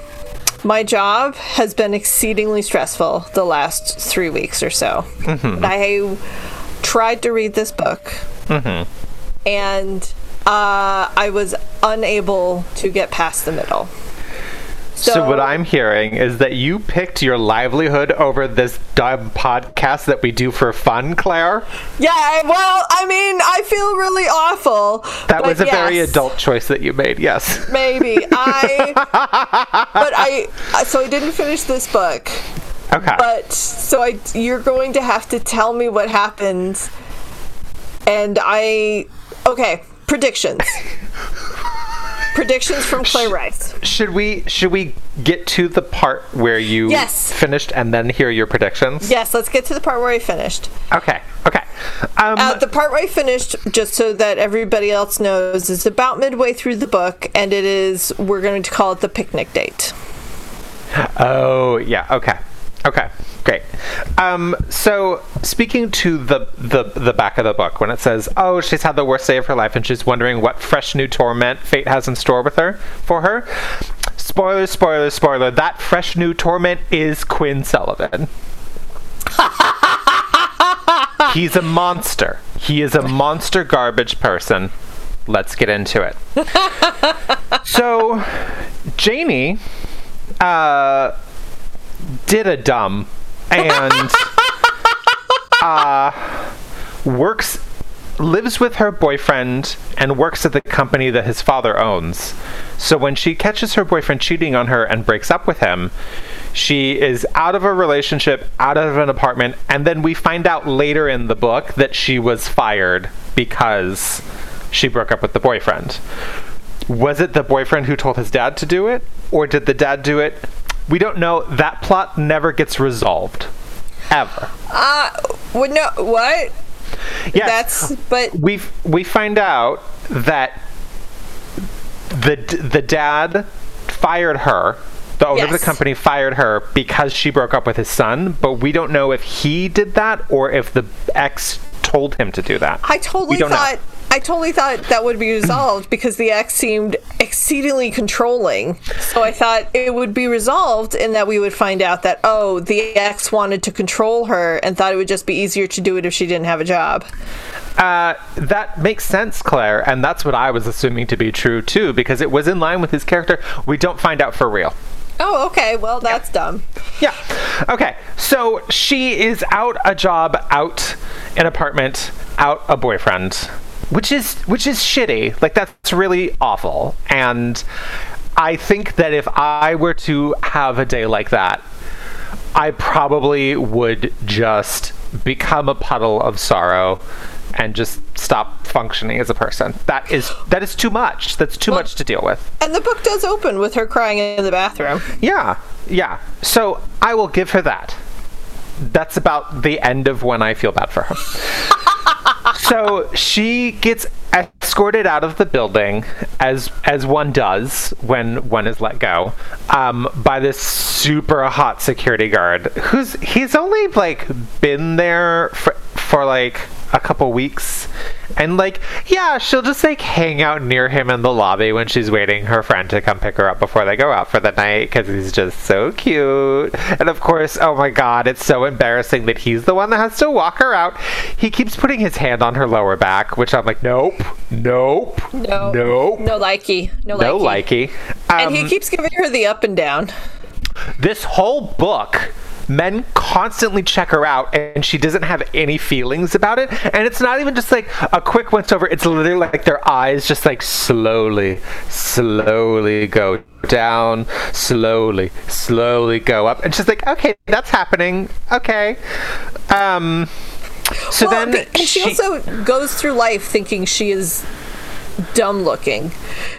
My job has been exceedingly stressful the last three weeks or so. I tried to read this book, and uh, I was unable to get past the middle. So, what I'm hearing is that you picked your livelihood over this dub podcast that we do for fun, Claire. Yeah, well, I mean, I feel really awful. That was a very adult choice that you made. Yes. Maybe I, but I. So I didn't finish this book. Okay. But so I, you're going to have to tell me what happened. And I, okay, predictions. predictions from Claire Rice. Should we should we get to the part where you Yes. finished and then hear your predictions? Yes, let's get to the part where I finished. Okay. Okay. Um, Uh, the part where I finished, just so that everybody else knows, is about midway through the book, and it is, we're going to call it the picnic date. Oh yeah. Okay. Okay. Great. Um, so speaking to the, the the back of the book, when it says, "Oh, she's had the worst day of her life, and she's wondering what fresh new torment fate has in store with her for her." Spoiler, spoiler, spoiler. That fresh new torment is Quinn Sullivan. He's a monster. He is a monster garbage person. Let's get into it. so, Janie uh, did a dumb and uh, works lives with her boyfriend and works at the company that his father owns. So when she catches her boyfriend cheating on her and breaks up with him, she is out of a relationship, out of an apartment, and then we find out later in the book that she was fired because she broke up with the boyfriend. Was it the boyfriend who told his dad to do it? Or did the dad do it? We don't know. That plot never gets resolved. Ever. Uh, what, no, what? Yes. That's, but, we we find out that the the dad fired her. The owner of the company fired her because she broke up with his son, but we don't know if he did that or if the ex told him to do that. I totally don't know. I totally thought that would be resolved because the ex seemed exceedingly controlling. So I thought it would be resolved in that we would find out that oh, the ex wanted to control her and thought it would just be easier to do it if she didn't have a job. Uh, that makes sense, Claire, and that's what I was assuming to be true too, because it was in line with his character. We don't find out for real. Oh, okay. Well, that's dumb. Yeah. Okay. So she is out a job, out an apartment, out a boyfriend, which is which is shitty. Like that's really awful. And I think that if I were to have a day like that, I probably would just become a puddle of sorrow and just stop functioning as a person. That is that is too much. That's too much to deal with. And the book does open with her crying in the bathroom. Yeah, yeah. So I will give her that. That's about the end of when I feel bad for her. so she gets escorted out of the building, as as one does when one is let go, um, by this super hot security guard. Who's he's only like been there for, for like a couple weeks and like yeah she'll just like hang out near him in the lobby when she's waiting her friend to come pick her up before they go out for the night because he's just so cute and of course oh my god it's so embarrassing that he's the one that has to walk her out he keeps putting his hand on her lower back which i'm like nope nope No. nope No likey. No, no likey. likey And Um, he keeps giving her the up and down. this whole book men constantly check her out and she doesn't have any feelings about it. And it's not even just like a quick once over. It's literally like their eyes just like slowly slowly go down slowly slowly go up. And she's like okay that's happening. Okay. Um so Well, then and she, also goes through life thinking she is dumb looking.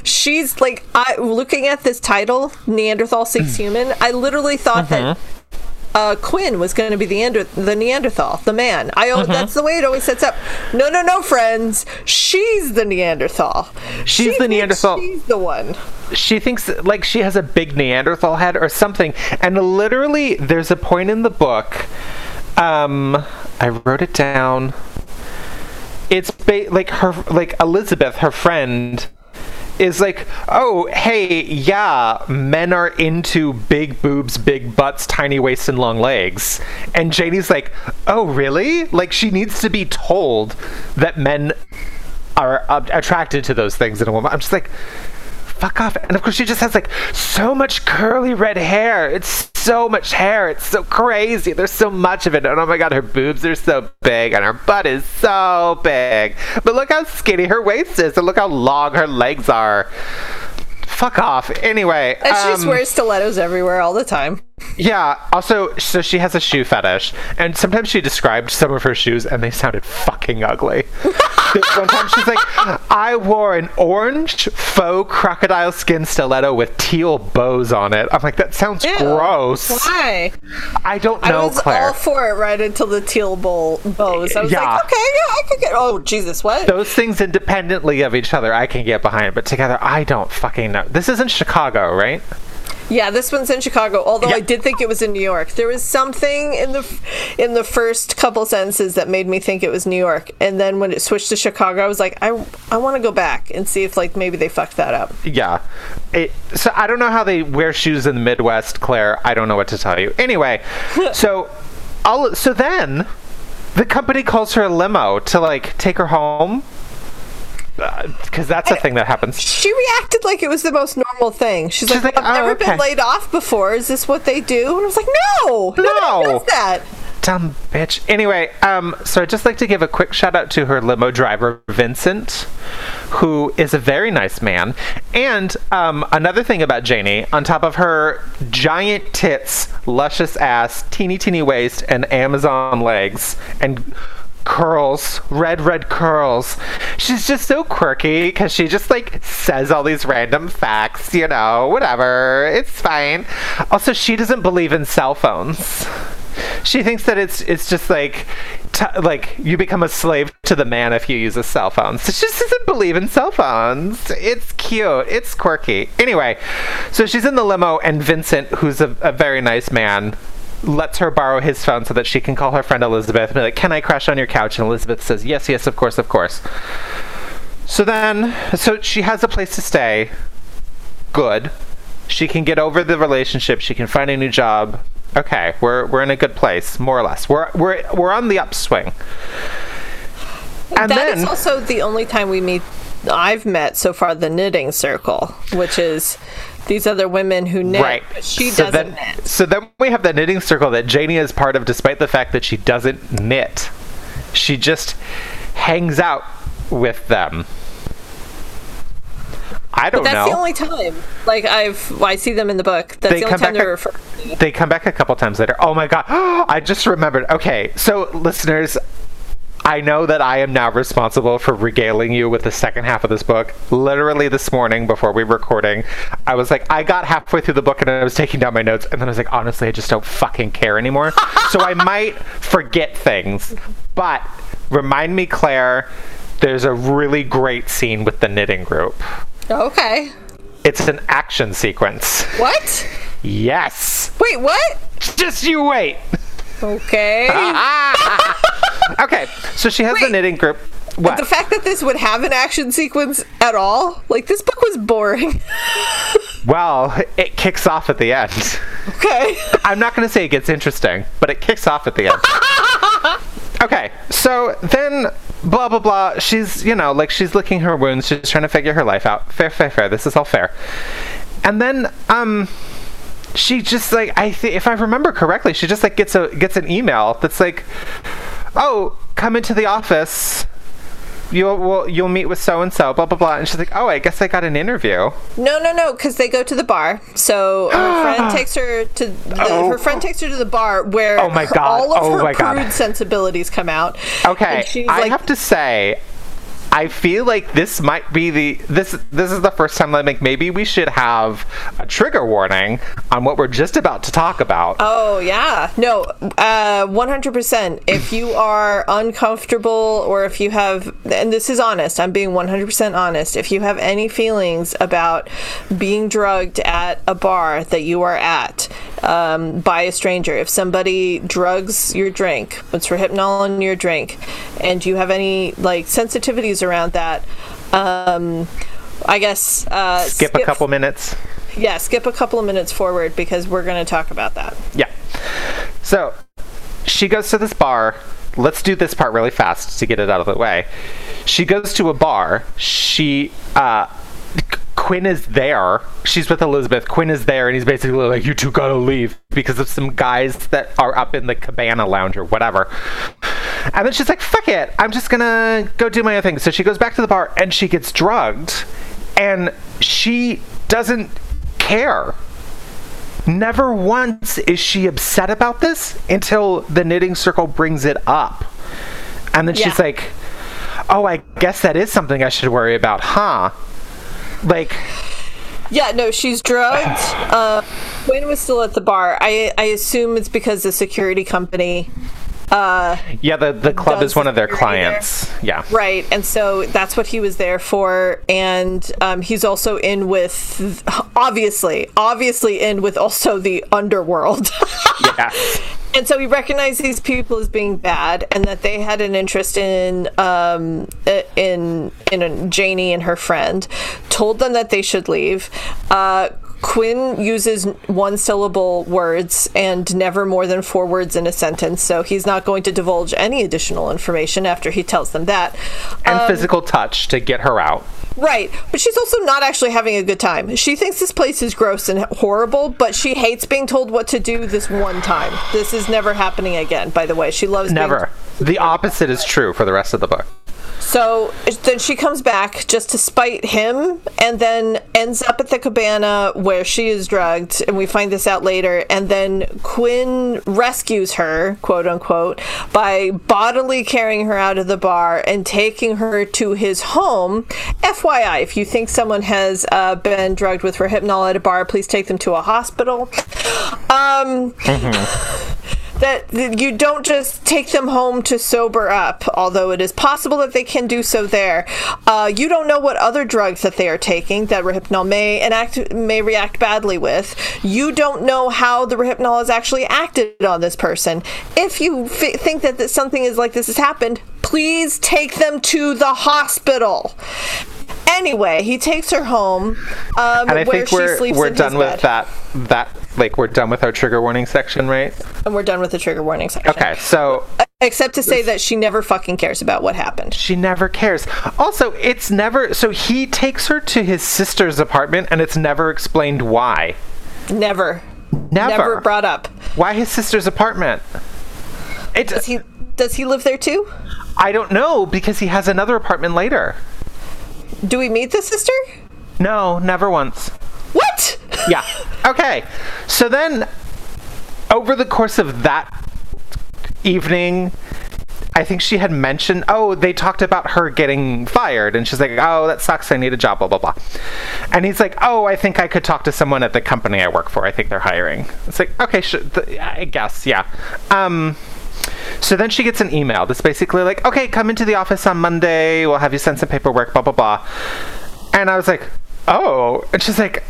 She's like, I looking at this title, Neanderthal Seeks Human. I literally thought that uh, Quinn was going to be the, Ander- the Neanderthal, the man. I al- that's the way it always sets up. No, no, no, friends. She's the Neanderthal. She's She the Neanderthal. She's the one. she thinks like she has a big Neanderthal head or something. And literally, there's a point in the book. Um, I wrote it down. It's ba- like her, like Elizabeth, her friend, is like, oh, hey, yeah, men are into big boobs, big butts, tiny waists, and long legs. And Janie's like, oh, really? Like, she needs to be told that men are uh, attracted to those things in a woman. I'm just like, fuck off. And of course, she just has like so much curly red hair. It's so much hair. It's so crazy. There's so much of it. And oh my god, her boobs are so big and her butt is so big. But look how skinny her waist is and look how long her legs are. Fuck off. Anyway. And she just um, wears stilettos everywhere all the time. Yeah. Also, so she has a shoe fetish, and sometimes she described some of her shoes, and they sounded fucking ugly. One time she's like, "I wore an orange faux crocodile skin stiletto with teal bows on it." I'm like, "That sounds Ew. gross." Why? I don't know. I was Claire. all for it right until the teal bowl bows. I was Yeah. like, okay, yeah, I could get. Oh Jesus, what? Those things independently of each other, I can get behind, but together, I don't fucking know. This isn't Chicago, right? Yeah, this one's in Chicago. Although Yeah. I did think it was in New York. There was something in the in the first couple sentences that made me think it was New York, and then when it switched to Chicago, I was like, I I want to go back and see if like maybe they fucked that up. Yeah. It, so I don't know how they wear shoes in the Midwest, Claire. I don't know what to tell you. Anyway, so all so then the company calls her a limo to like take her home because that's a thing that happens. She reacted like it was the most normal thing. She's, She's like, like, I've "Oh, never okay." been laid off before. Is this what they do? And I was like, no, No. does that. Dumb bitch. Anyway, um, so I'd just like to give a quick shout out to her limo driver, Vincent, who is a very nice man. And um, another thing about Janie, on top of her giant tits, luscious ass, teeny teeny waist, and Amazon legs, and curls, red, red curls. She's just so quirky because she just like says all these random facts, you know, whatever. It's fine. Also, she doesn't believe in cell phones. She thinks that it's it's just like t- like you become a slave to the man if you use a cell phone. So she just doesn't believe in cell phones. It's cute. It's quirky. Anyway, so she's in the limo, and Vincent, who's a, a very nice man, lets her borrow his phone so that she can call her friend Elizabeth and be like, "Can I crash on your couch?" And Elizabeth says, "Yes, yes, of course, of course." So then, so she has a place to stay. Good. She can get over the relationship. She can find a new job. Okay, we're we're in a good place, more or less. We're we're we're on the upswing. And That is then also the only time we meet. I've met so far the knitting circle, which is these other women who knit. right, She so doesn't then, knit. So then we have the knitting circle that Janie is part of, despite the fact that she doesn't knit. She just hangs out with them. I don't know. but That's know. the only time. Like I've, I see them in the book. That's They the only come time they're a- referred. to. they come back a couple times later. Oh my god. I just remembered. Okay, so listeners, I know that I am now responsible for regaling you with the second half of this book. Literally this morning before we were recording, I was like, I got halfway through the book and I was taking down my notes, and then I was like, honestly, I just don't fucking care anymore. so I might forget things. But remind me, Claire, there's a really great scene with the knitting group. Okay. It's an action sequence. What? Yes. Wait, what? Just you wait. Okay. Okay, so she has the knitting group. What? the fact that this would have an action sequence at all, like this book was boring. well, it kicks off at the end. okay. I'm not going to say it gets interesting, but it kicks off at the end. okay, so then blah blah blah. She's you know like she's licking her wounds. She's trying to figure her life out. Fair, fair, fair. This is all fair. And then um. She just like I think if I remember correctly, she just like gets a gets an email that's like, "Oh, come into the office. You'll will you'll meet with so and so." Blah blah blah. And she's like, "Oh, I guess I got an interview." No, no, no, because they go to the bar. So her friend takes her to the, Oh. her friend takes her to the bar where Oh my God. all of Oh her my God. prude sensibilities come out. Okay, I like, have to say, I feel like this might be the this this is the first time that like maybe we should have a trigger warning on what we're just about to talk about. Oh yeah, no, uh, one hundred percent. If you are uncomfortable, or if you have, and this is honest, I'm being one hundred percent honest. If you have any feelings about being drugged at a bar that you are at um, by a stranger, if somebody drugs your drink, puts Rohypnol in your drink, and you have any like sensitivities around that, um, I guess uh, skip, a couple minutes. Yeah, skip a couple of minutes forward because we're going to talk about that. Yeah. So she goes to this bar. Let's do this part really fast to get it out of the way. She goes to a bar. She uh Quinn is there. She's with Elizabeth. Quinn is there, and he's basically like, "You two gotta leave," because of some guys that are up in the cabana lounge or whatever. And then she's like, "Fuck it, I'm just gonna go do my own thing." So she goes back to the bar, and she gets drugged, and she doesn't care. never once is she upset about this until the knitting circle brings it up. And then she's like, "Oh, I guess that is something I should worry about, huh?" Like, Yeah, no, she's drugged. Uh, Quinn was still at the bar. I I assume it's because the security company. Uh, yeah, the the club is one of their clients. Yeah. right, and so that's what he was there for. And um, he's also in with, obviously, obviously in with also the underworld. Yeah. and so he recognized these people as being bad, and that they had an interest in um, in in Janie and her friend. Told them that they should leave. Uh, Quinn uses one syllable words and never more than four words in a sentence, so he's not going to divulge any additional information after he tells them that. And Um, physical touch to get her out. Right, but she's also not actually having a good time. She thinks this place is gross and horrible, but she hates being told what to do this one time. This is never happening again, by the way. She loves being- Never. The opposite is true for the rest of the book. So then she comes back just to spite him and then ends up at the cabana where she is drugged. And we find this out later. And then Quinn rescues her, quote unquote, by bodily carrying her out of the bar and taking her to his home. FYI, if you think someone has uh, been drugged with Rohypnol at a bar, please take them to a hospital. Um that that you don't just take them home to sober up, although it is possible that they can do so there. Uh, you don't know what other drugs that they are taking that Rohypnol may enact may react badly with. You don't know how the Rohypnol has actually acted on this person. If you f- think that this, something is like this has happened, please take them to the hospital. Anyway, he takes her home, um, And I where think she we're sleeps we're in done his with bed. that that like we're done with our trigger warning section, right? and we're done with the trigger warning section. Okay, so Except to say that she never fucking cares about what happened. she never cares. Also, it's never so he takes her to his sister's apartment and it's never explained why. Never. Never. Never brought up. why his sister's apartment? It Does he does he live there too? I don't know because he has another apartment later. Do we meet the sister? No, never once. What? Yeah. Okay. So then, over the course of that evening, I think she had mentioned, oh, they talked about her getting fired. And she's like, oh, that sucks. I need a job, blah, blah, blah. And he's like, oh, I think I could talk to someone at the company I work for. I think they're hiring. It's like, okay, sh- th- I guess, yeah. Um, so then she gets an email that's basically like, okay, come into the office on Monday. We'll have you send some paperwork, blah, blah, blah. And I was like, oh. And she's like,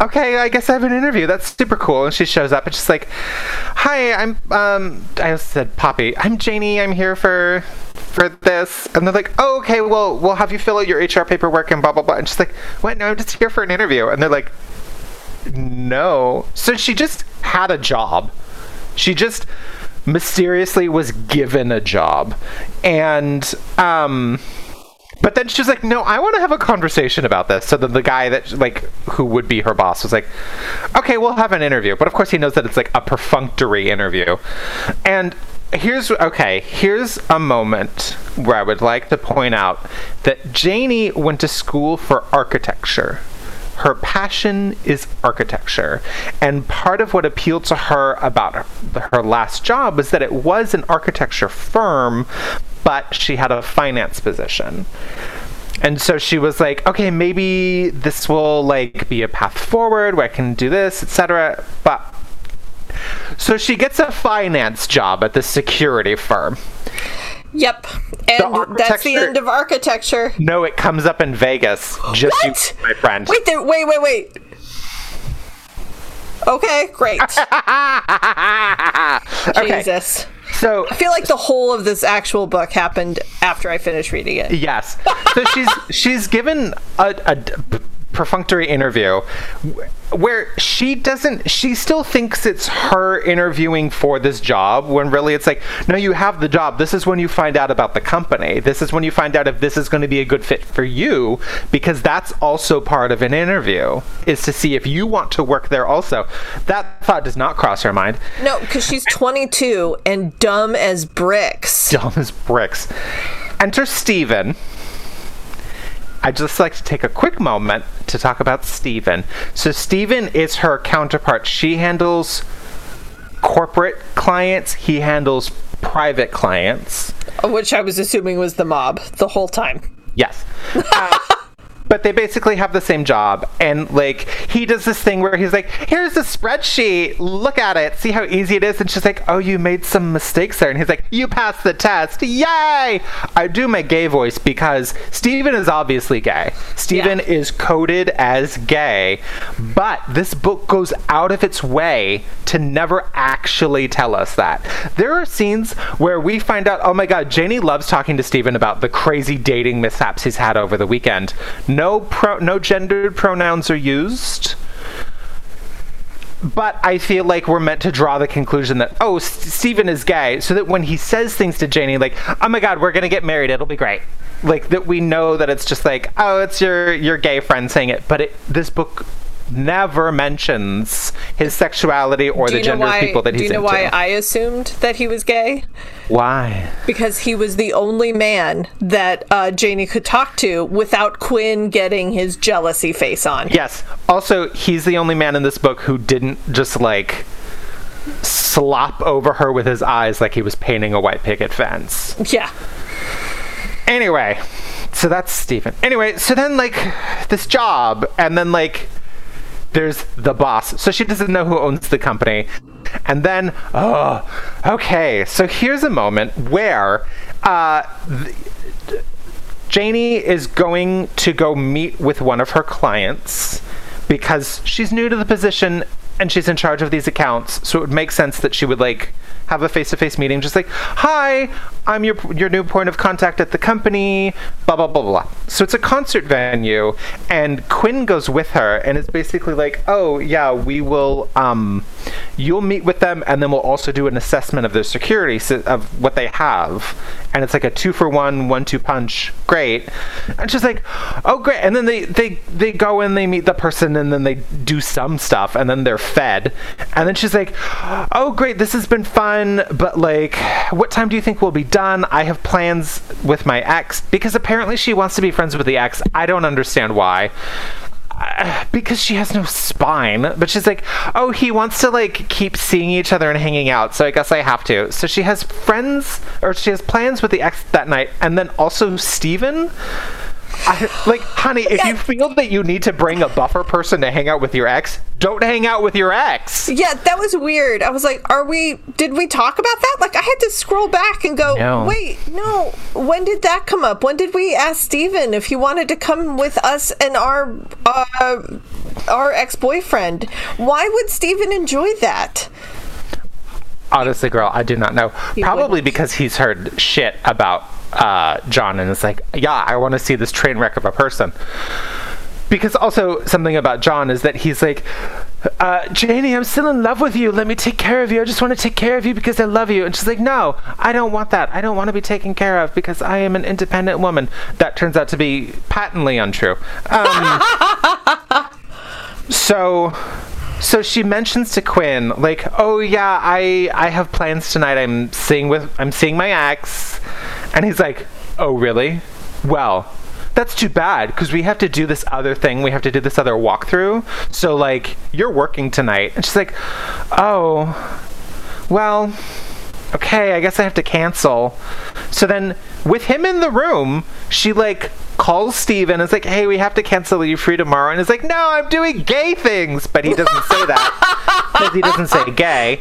okay, I guess I have an interview. That's super cool. And she shows up and she's like, hi, I'm, um, I said Poppy. I'm Janie. I'm here for, for this. And they're like, oh, okay, well, we'll have you fill out your HR paperwork and blah, blah, blah. And she's like, what? No, I'm just here for an interview. And they're like, no. So she just had a job. She just mysteriously was given a job. And, um, but then she was like, "No, I want to have a conversation about this." So then the guy that like who would be her boss was like, "Okay, we'll have an interview." But of course, he knows that it's like a perfunctory interview. And here's okay, here's a moment where I would like to point out that Janie went to school for architecture. Her passion is architecture. And part of what appealed to her about her, her last job was that it was an architecture firm, but she had a finance position. And so she was like, okay, maybe this will like be a path forward where I can do this, etc. But so she gets a finance job at this security firm. Yep. And that's the end of architecture. No, it comes up in Vegas. Just you, What? my friend. Wait there wait, wait, wait. Okay, great. okay. Jesus. So I feel like the whole of this actual book happened after I finished reading it. Yes. So she's she's given a, a perfunctory interview where she doesn't she still thinks it's her interviewing for this job when really it's like no you have the job this is when you find out about the company this is when you find out if this is going to be a good fit for you because that's also part of an interview is to see if you want to work there also that thought does not cross her mind No, because she's 22 and dumb as bricks. dumb as bricks. Enter Steven. I'd just like to take a quick moment to talk about Steven. So, Steven is her counterpart. She handles corporate clients, he handles private clients. Which I was assuming was the mob the whole time. Yes. Uh, but they basically have the same job. And like he does this thing where he's like here's the spreadsheet. Look at it. See how easy it is? And she's like oh you made some mistakes there. And he's like you passed the test. Yay! I do my gay voice because Stephen is obviously gay. Stephen Yeah. is coded as gay. But this book goes out of its way to never actually tell us that. There are scenes where we find out oh my god janie loves talking to Stephen about the crazy dating mishaps he's had over the weekend. No pro no gendered pronouns are used but I feel like we're meant to draw the conclusion that oh, S- Stephen is gay, so that when he says things to Janie, like oh my god, we're gonna get married, it'll be great, like that we know that it's just like oh, it's your your gay friend saying it, but it this book never mentions his sexuality or Do the gender why? of people that he's into. do you know into. why I assumed that he was gay? Why? Because he was the only man that uh, Janie could talk to without Quinn getting his jealousy face on. Yes. Also, he's the only man in this book who didn't just like slop over her with his eyes like he was painting a white picket fence. Yeah. Anyway, so that's Stephen. Anyway, so then like this job, and then like there's the boss. So she doesn't know who owns the company. And then, oh, okay. So here's a moment where uh, th- Janie is going to go meet with one of her clients because she's new to the position and she's in charge of these accounts. So it would make sense that she would like have a face-to-face meeting, just like, "Hi, I'm your your new point of contact at the company." Blah blah blah blah. So it's a concert venue, and Quinn goes with her, and it's basically like, "Oh yeah, we will. Um, you'll meet with them, and then we'll also do an assessment of their security si- of what they have." And it's like a two for one, one two punch. Great. And she's like, "Oh great!" And then they they they go and they meet the person, and then they do some stuff, and then they're fed. And then she's like, "Oh great, this has been fun, but like, what time do you think we'll be done? I have plans with my ex because apparently she wants to be friends with the ex. I don't understand why." Uh, because she has no spine but she's like oh he wants to like keep seeing each other and hanging out so i guess i have to so she has friends or she has plans with the ex that night and then also steven I, like honey if you feel that you need to bring a buffer person to hang out with your ex don't hang out with your ex Yeah, that was weird. I was like, are we, did we talk about that? Like, I had to scroll back and go, No. wait, no. When did that come up? When did we ask Steven if he wanted to come with us and our, uh, our ex boyfriend? Why would Steven enjoy that? honestly girl i do not know probably wouldn't. because he's heard shit about uh, john and it's like yeah i want to see this train wreck of a person because also something about john is that he's like uh, Janie, I'm still in love with you. Let me take care of you. I just want to take care of you because I love you. And she's like, No, I don't want that. I don't want to be taken care of because I am an independent woman. That turns out to be patently untrue. Um, so so she mentions to Quinn like, "Oh yeah, I I have plans tonight. I'm seeing with I'm seeing my ex." And he's like, "Oh really? Well, that's too bad because we have to do this other thing. We have to do this other walkthrough. So like, you're working tonight." And she's like, "Oh, well, okay, I guess I have to cancel. So then, with him in the room, she like calls Steven and is like, hey, we have to cancel. Are you free tomorrow? And is like, no, I'm doing gay things. But he doesn't say that because he doesn't say gay.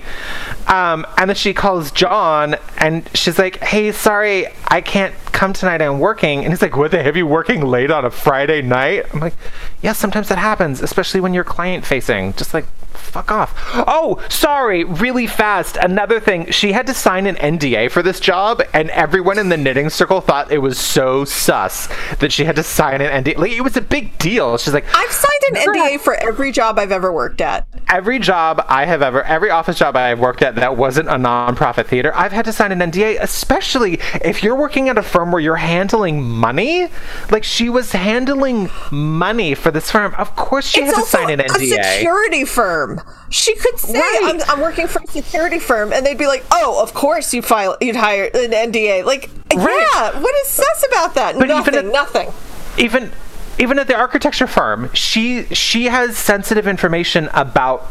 Um, and then she calls John and she's like, hey, sorry, I can't come tonight. I'm working. And he's like, what the have you working late on a Friday night? I'm like, yeah, sometimes that happens, especially when you're client facing. Just like, fuck off. Oh, sorry, really fast. Another thing, she had to sign an NDA for this job, and everyone in the knitting circle thought it was so sus that she had to sign an NDA. Like, it was a big deal. She's like, I've signed an NDA for every job I've ever worked at. every job I have ever, every office job I have worked at that wasn't a nonprofit theater, I've had to sign an NDA, especially if you're working at a firm where you're handling money. Like, she was handling money for this firm. Of course, she It's had to sign an NDA. a security firm. She could say, Right. I'm, "I'm working for a security firm," and they'd be like, "Oh, of course you file, you'd hire an NDA." Like, Right. yeah, what is sus about that? But even nothing, nothing. even even at the architecture firm, she she has sensitive information about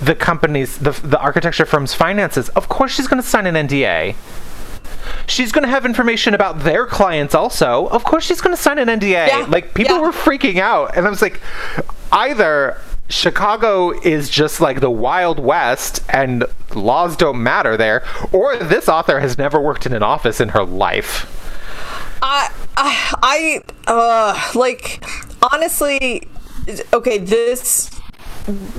the company's the the architecture firm's finances. Of course, she's going to sign an NDA. She's going to have information about their clients also. Of course, she's going to sign an NDA. Yeah, Like people yeah. were freaking out, and I was like, either Chicago is just like the Wild West and laws don't matter there, or this author has never worked in an office in her life. I, I, I, uh, like, honestly, okay, this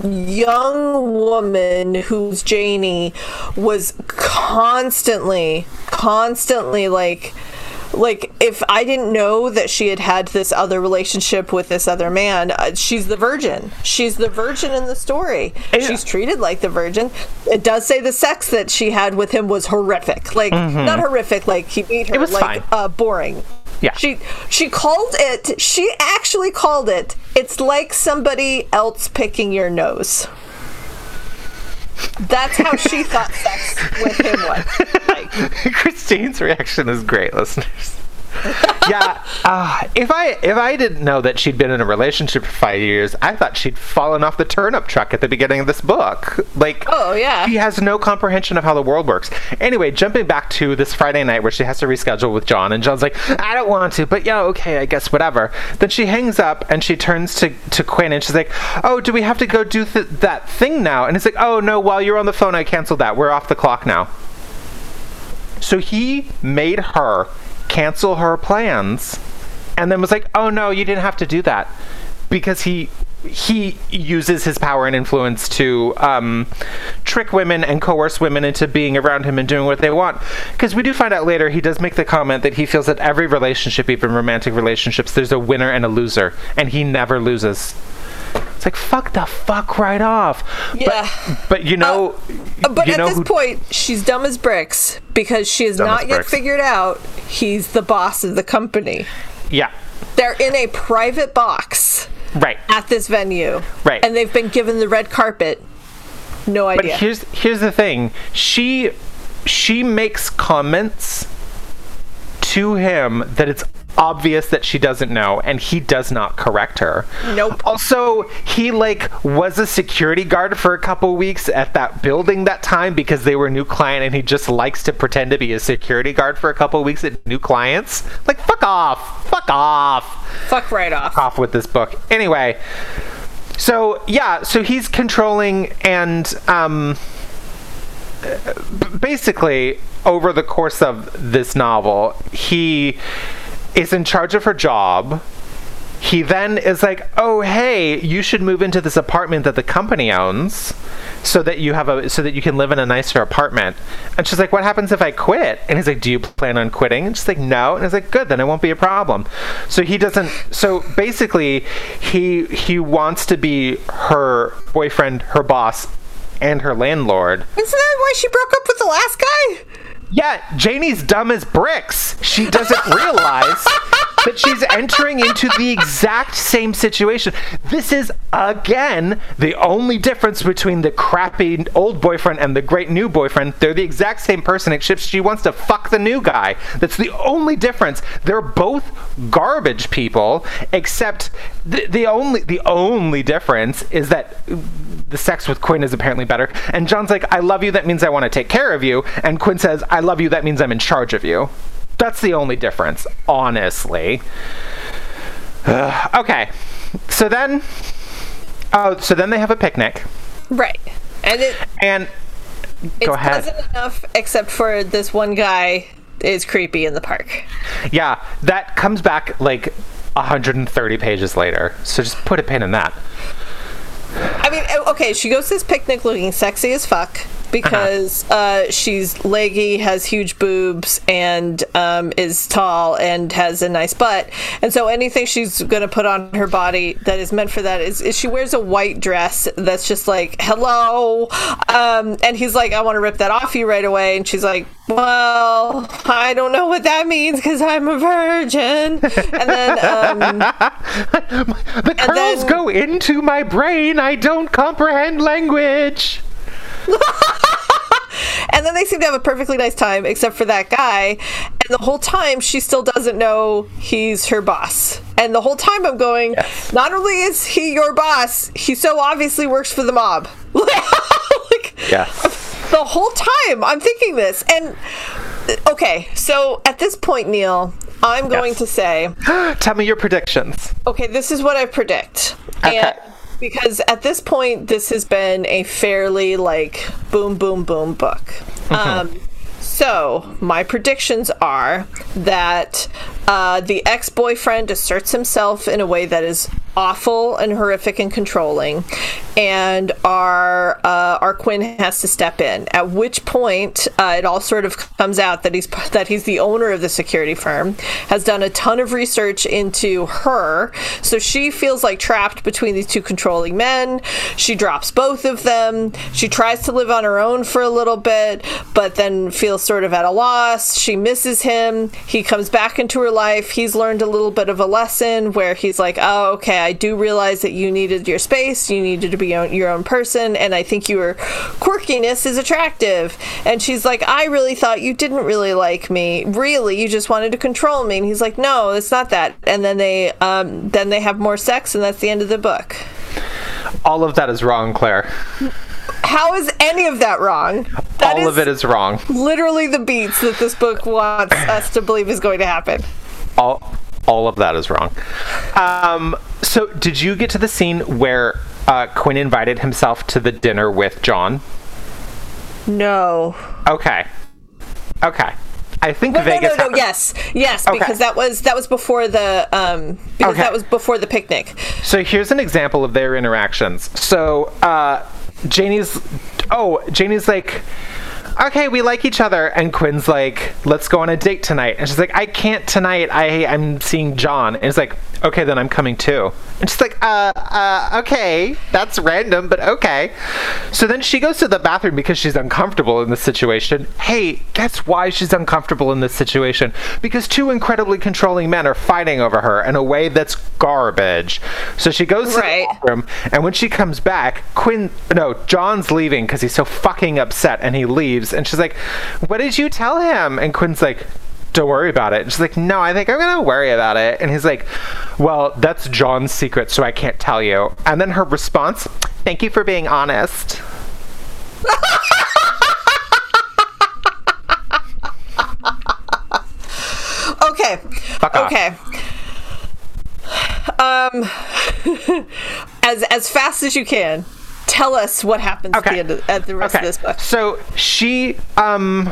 young woman who's Janie was constantly, constantly like, like if I didn't know that she had had this other relationship with this other man, uh, she's the virgin. She's the virgin in the story. Yeah. She's treated like the virgin. It does say the sex that she had with him was horrific. Like not horrific, like he beat her. Mm-hmm. It was like fine. uh, boring. Yeah. She she called it. She actually called it. It's like somebody else picking your nose. That's how she thought sex with him was. Like, Christine's reaction is great, listeners. yeah, uh, if I if I didn't know that she'd been in a relationship for five years, I thought she'd fallen off the turnip truck at the beginning of this book. Like, Oh, yeah. she has no comprehension of how the world works. Anyway, jumping back to this Friday night where she has to reschedule with John, and John's like, "I don't want to, but yeah, okay, I guess whatever." Then she hangs up and she turns to to Quinn and she's like, "Oh, do we have to go do th- that thing now?" And it's like, "Oh no, while you're on the phone, I canceled that. We're off the clock now." So he made her cancel her plans and then was like, "Oh no, you didn't have to do that." Because he he uses his power and influence to um, trick women and coerce women into being around him and doing what they want. Because we do find out later, he does make the comment that he feels that every relationship, even romantic relationships, there's a winner and a loser, and he never loses. It's like fuck the fuck right off. Yeah. But, but you know, Uh, but you at know this who, point, she's dumb as bricks because she has not yet bricks. figured out he's the boss of the company. yeah, They're in a private box right. at this venue. Right. And they've been given the red carpet. No idea. But here's here's the thing. She she makes comments to him that it's obvious that she doesn't know and he does not correct her. Nope. Also, he like was a security guard for a couple weeks at that building that time because they were a new client and he just likes to pretend to be a security guard for a couple weeks at new clients. Like fuck off. Fuck off Fuck right off. off with this book. Anyway, so yeah, so he's controlling and um basically over the course of this novel, he is in charge of her job. He then is like, "Oh, hey, you should move into this apartment that the company owns." So that you have a so that you can live in a nicer apartment. And she's like, What happens if I quit? And he's like, Do you plan on quitting? And she's like, No. And he's like, Good, then it won't be a problem. So he doesn't so basically he he wants to be her boyfriend, her boss, and her landlord. Isn't that why she broke up with the last guy? Yeah, Janie's dumb as bricks. She doesn't realize that she's entering into the exact same situation. This is, again, the only difference between the crappy old boyfriend and the great new boyfriend. They're the exact same person, except she wants to fuck the new guy. That's the only difference. They're both garbage people, except the, the only the only difference is that the sex with Quinn is apparently better. And John's like, I love you, that means I want to take care of you. And Quinn says, I love you, that means I'm in charge of you. That's the only difference, honestly. Ugh, okay. So then Oh, so then they have a picnic. Right. And it And it's go ahead. pleasant enough except for this one guy is creepy in the park. Yeah, that comes back like 130 pages later. So just put a pin in that. I mean, okay, she goes to this picnic looking sexy as fuck because uh, she's leggy, has huge boobs, and um, is tall and has a nice butt. And so anything she's going to put on her body that is meant for that is, is she wears a white dress that's just like, hello. Um, and he's like, I want to rip that off you right away. And she's like, well, I don't know what that means because I'm a virgin. And then. Um, The curls then- go into my brain. I don't comprehend language. And then they seem to have a perfectly nice time, except for that guy. And the whole time, she still doesn't know he's her boss. And the whole time I'm going, not only is he your boss, he so obviously works for the mob. like, Yes. the whole time I'm thinking this. And okay, so at this point, Neil, I'm going Yes. to say, Tell me your predictions. okay, this is what I predict. Okay. And because at this point, this has been a fairly like boom, boom, boom book. Mm-hmm. Um, so my predictions are that uh, the ex-boyfriend asserts himself in a way that is awful and horrific and controlling, and our uh, our Quinn has to step in. At which point, uh, it all sort of comes out that he's that he's the owner of the security firm, has done a ton of research into her, so she feels like trapped between these two controlling men. She drops both of them. She tries to live on her own for a little bit, but then feels sort of at a loss. She misses him. He comes back into her life. He's learned a little bit of a lesson where he's like, "Oh, okay, I do realize that you needed your space. You needed to be your own- your own person, and I think your quirkiness is attractive." And she's like, "I really thought you didn't really like me. Really, you just wanted to control me." And he's like, "No, it's not that." And then they um, then they have more sex, and that's the end of the book. All of that is wrong, Claire. How is any of that wrong? That All of it is wrong. literally the beats that this book wants us to believe is going to happen. All all of that is wrong. Um, so, did you get to the scene where uh, Quinn invited himself to the dinner with John? No. Okay. Okay. I think No, no, Vegas. no, no, happened- yes, yes, Okay. because that was that was before the um because Okay. that was before the picnic. So here's an example of their interactions. So uh, Janie's, oh, Janie's like, okay, we like each other, and Quinn's like, let's go on a date tonight, and she's like, I can't tonight. I I'm seeing John, and it's like, okay, then I'm coming too. And she's like, uh, uh, okay, that's random, but okay. So then she goes to the bathroom because she's uncomfortable in this situation. Hey, guess why she's uncomfortable in this situation? Because two incredibly controlling men are fighting over her in a way that's garbage. So she goes to the bathroom, and when she comes back, Quinn, no, John's leaving because he's so fucking upset, and he leaves. And she's like, "What did you tell him?" And Quinn's like. Don't worry about it. And she's like, no, I think I'm gonna worry about it. And he's like, well, that's John's secret, so I can't tell you. And then her response, thank you for being honest. Okay. Fuck off. okay. Um as as fast as you can. Tell us what happens at the end of, at the rest of this book. So she, um,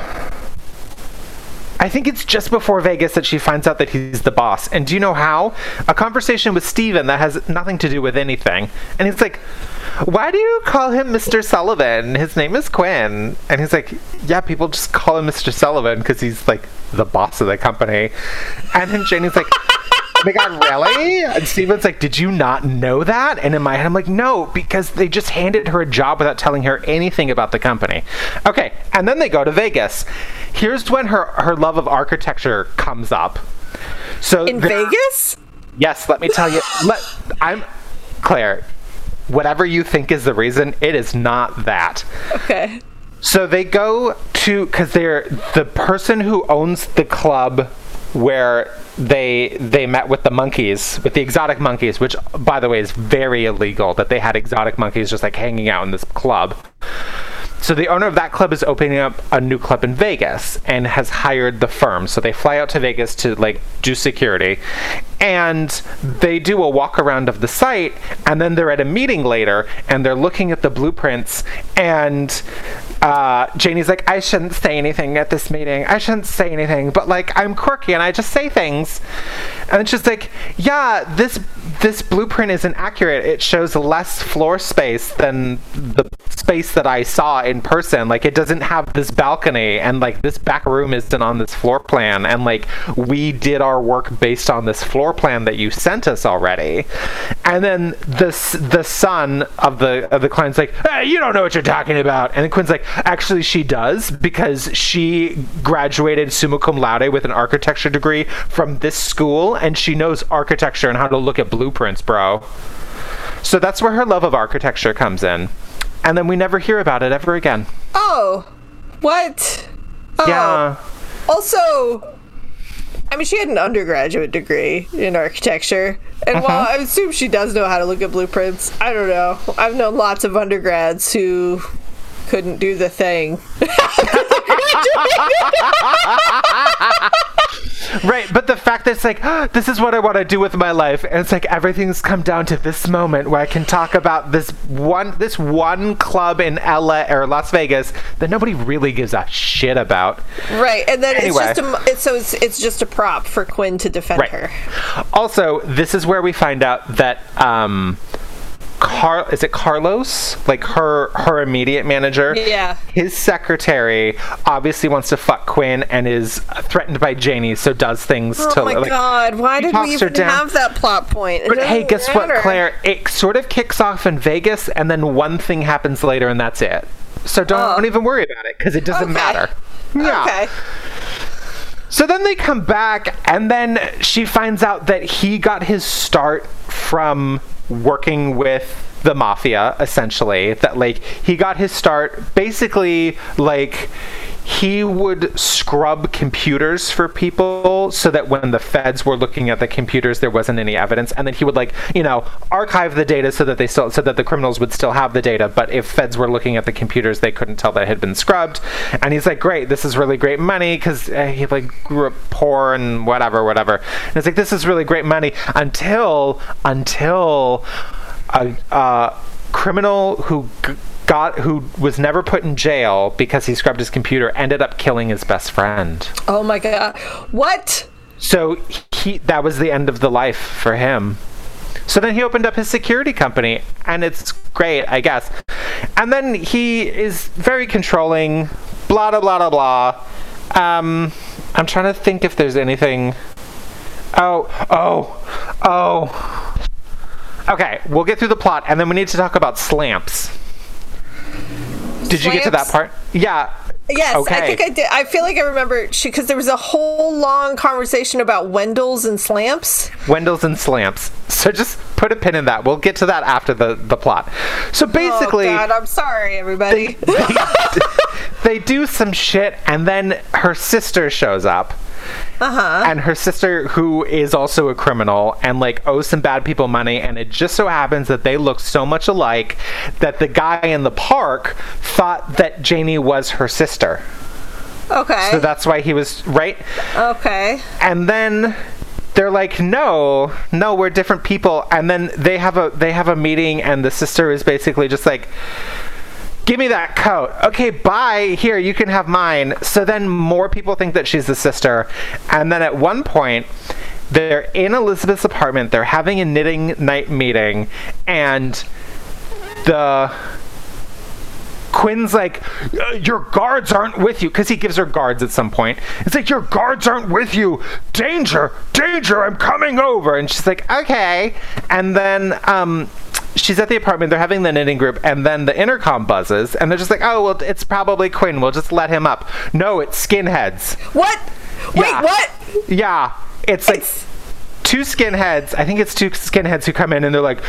I think it's just before Vegas that she finds out that he's the boss. And do you know how? A conversation with Steven that has nothing to do with anything. And he's like, why do you call him Mr. Sullivan? His name is Quinn. And he's like, yeah, people just call him Mr. Sullivan because he's like the boss of the company. And then Janie's like, oh my god, really? And Steven's like, did you not know that? And in my head, I'm like, no, because they just handed her a job without telling her anything about the company. Okay, and then they go to Vegas. Here's when her her love of architecture comes up. So In Vegas? Yes, let me tell you. Let, I'm Claire. Whatever you think is the reason, it is not that. Okay. So they go to because they're the person who owns the club where they they met with the monkeys with the exotic monkeys which by the way is very illegal that they had exotic monkeys just like hanging out in this club so the owner of that club is opening up a new club in Vegas and has hired the firm. So they fly out to Vegas to like do security and they do a walk around of the site and then they're at a meeting later and they're looking at the blueprints and uh, Janie's like, I shouldn't say anything at this meeting. I shouldn't say anything, but like I'm quirky and I just say things. And she's like, yeah, this this blueprint isn't accurate. It shows less floor space than the space that I saw in person. Like it doesn't have this balcony and like this back room isn't on this floor plan and like we did our work based on this floor plan that you sent us already. And then the the son of the of the client's like, hey, you don't know what you're talking about. And Quinn's like, actually she does because she graduated summa cum laude with an architecture degree from this school and she knows architecture and how to look at blueprints, bro. So that's where her love of architecture comes in. And then we never hear about it ever again. Oh. What? Oh. Yeah. Also, I mean, she had an undergraduate degree in architecture, and while Uh-huh. I assume she does know how to look at blueprints, I don't know. I've known lots of undergrads who couldn't do the thing. Right, but the fact that it's like, "Ah, this is what I want to do with my life, and it's like everything's come down to this moment where I can talk about this one, this one club in LA or Las Vegas that nobody really gives a shit about. Right, and then Anyway. it's just a it's, so it's it's just a prop for Quinn to defend Right. her. Also, this is where we find out that um, Car is it Carlos, like her her immediate manager. Yeah. His secretary obviously wants to fuck Quinn and is threatened by Janie, so does things Oh to my like. god, why did we even have that plot point? It But hey, guess what. Claire? It sort of kicks off in Vegas, and then one thing happens later, and that's it. So don't, Oh. don't even worry about it because it doesn't Okay. matter. Yeah. Okay. So then they come back, and then she finds out that he got his start from working with the mafia, essentially. That, like, he got his start basically, like, he would scrub computers for people so that when the feds were looking at the computers there wasn't any evidence. And then he would like you know archive the data so that they still so that the criminals would still have the data. But if feds were looking at the computers they couldn't tell that it had been scrubbed. And he's like great this is really great money because uh, he like grew up poor and whatever whatever. And it's like this is really great money. Until until a criminal who g- got who was never put in jail because he scrubbed his computer ended up killing his best friend. Oh my god. What? So he that was the end of the life for him. So then he opened up his security company and it's great, I guess. And then he is very controlling, blah blah blah blah blah. Um I'm trying to think if there's anything Oh, oh, oh. Okay, we'll get through the plot and then we need to talk about slamps. Did you get to that part? Yeah. Yes, Okay. I think I did. I feel like I remember she because there was a whole long conversation about Wendell's and Slamps. Wendell's and Slamps. So just put a pin in that. We'll get to that after the, the plot. So oh, basically, oh God, I'm sorry, everybody. they do some shit, and then her sister shows up. Uh-huh. And her sister, who is also a criminal and like owes some bad people money, and it just so happens that they look so much alike that the guy in the park thought that Janie was her sister. okay. So that's why he was right. okay. and then they're like no no we're different people and then they have a they have a meeting and the sister is basically just like give me that coat. Okay bye. Here you can have mine. So then more people think that she's the sister. And then at one point they're in elizabeth's apartment. They're having a knitting night meeting. And the Quinn's like, "Uh, your guards aren't with you, because he gives her guards at some point. It's like, your guards aren't with you. Danger, danger, I'm coming over. And she's like, okay. And then um, she's at the apartment, they're having the knitting group, and then the intercom buzzes, and they're just like, oh, well, it's probably Quinn, we'll just let him up. No, it's skinheads. What? Wait, Yeah. what? Yeah, it's like It's- two skinheads. I think it's two skinheads who come in and they're like,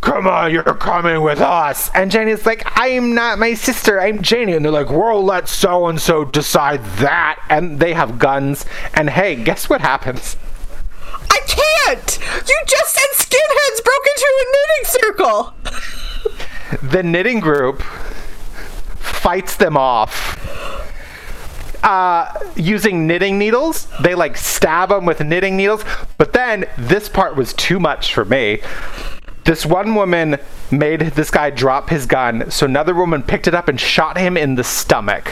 "Come on, you're coming with us." And Janie's like, "I'm not my sister. I'm Janie." And they're like, "We'll let so and so decide that." And they have guns. And hey, guess what happens? I can't. You just said skinheads broke into a knitting circle. The knitting group fights them off. Uh, using knitting needles, they like stab them with knitting needles. But then this part was too much for me. This one woman made this guy drop his gun, so another woman picked it up and shot him in the stomach.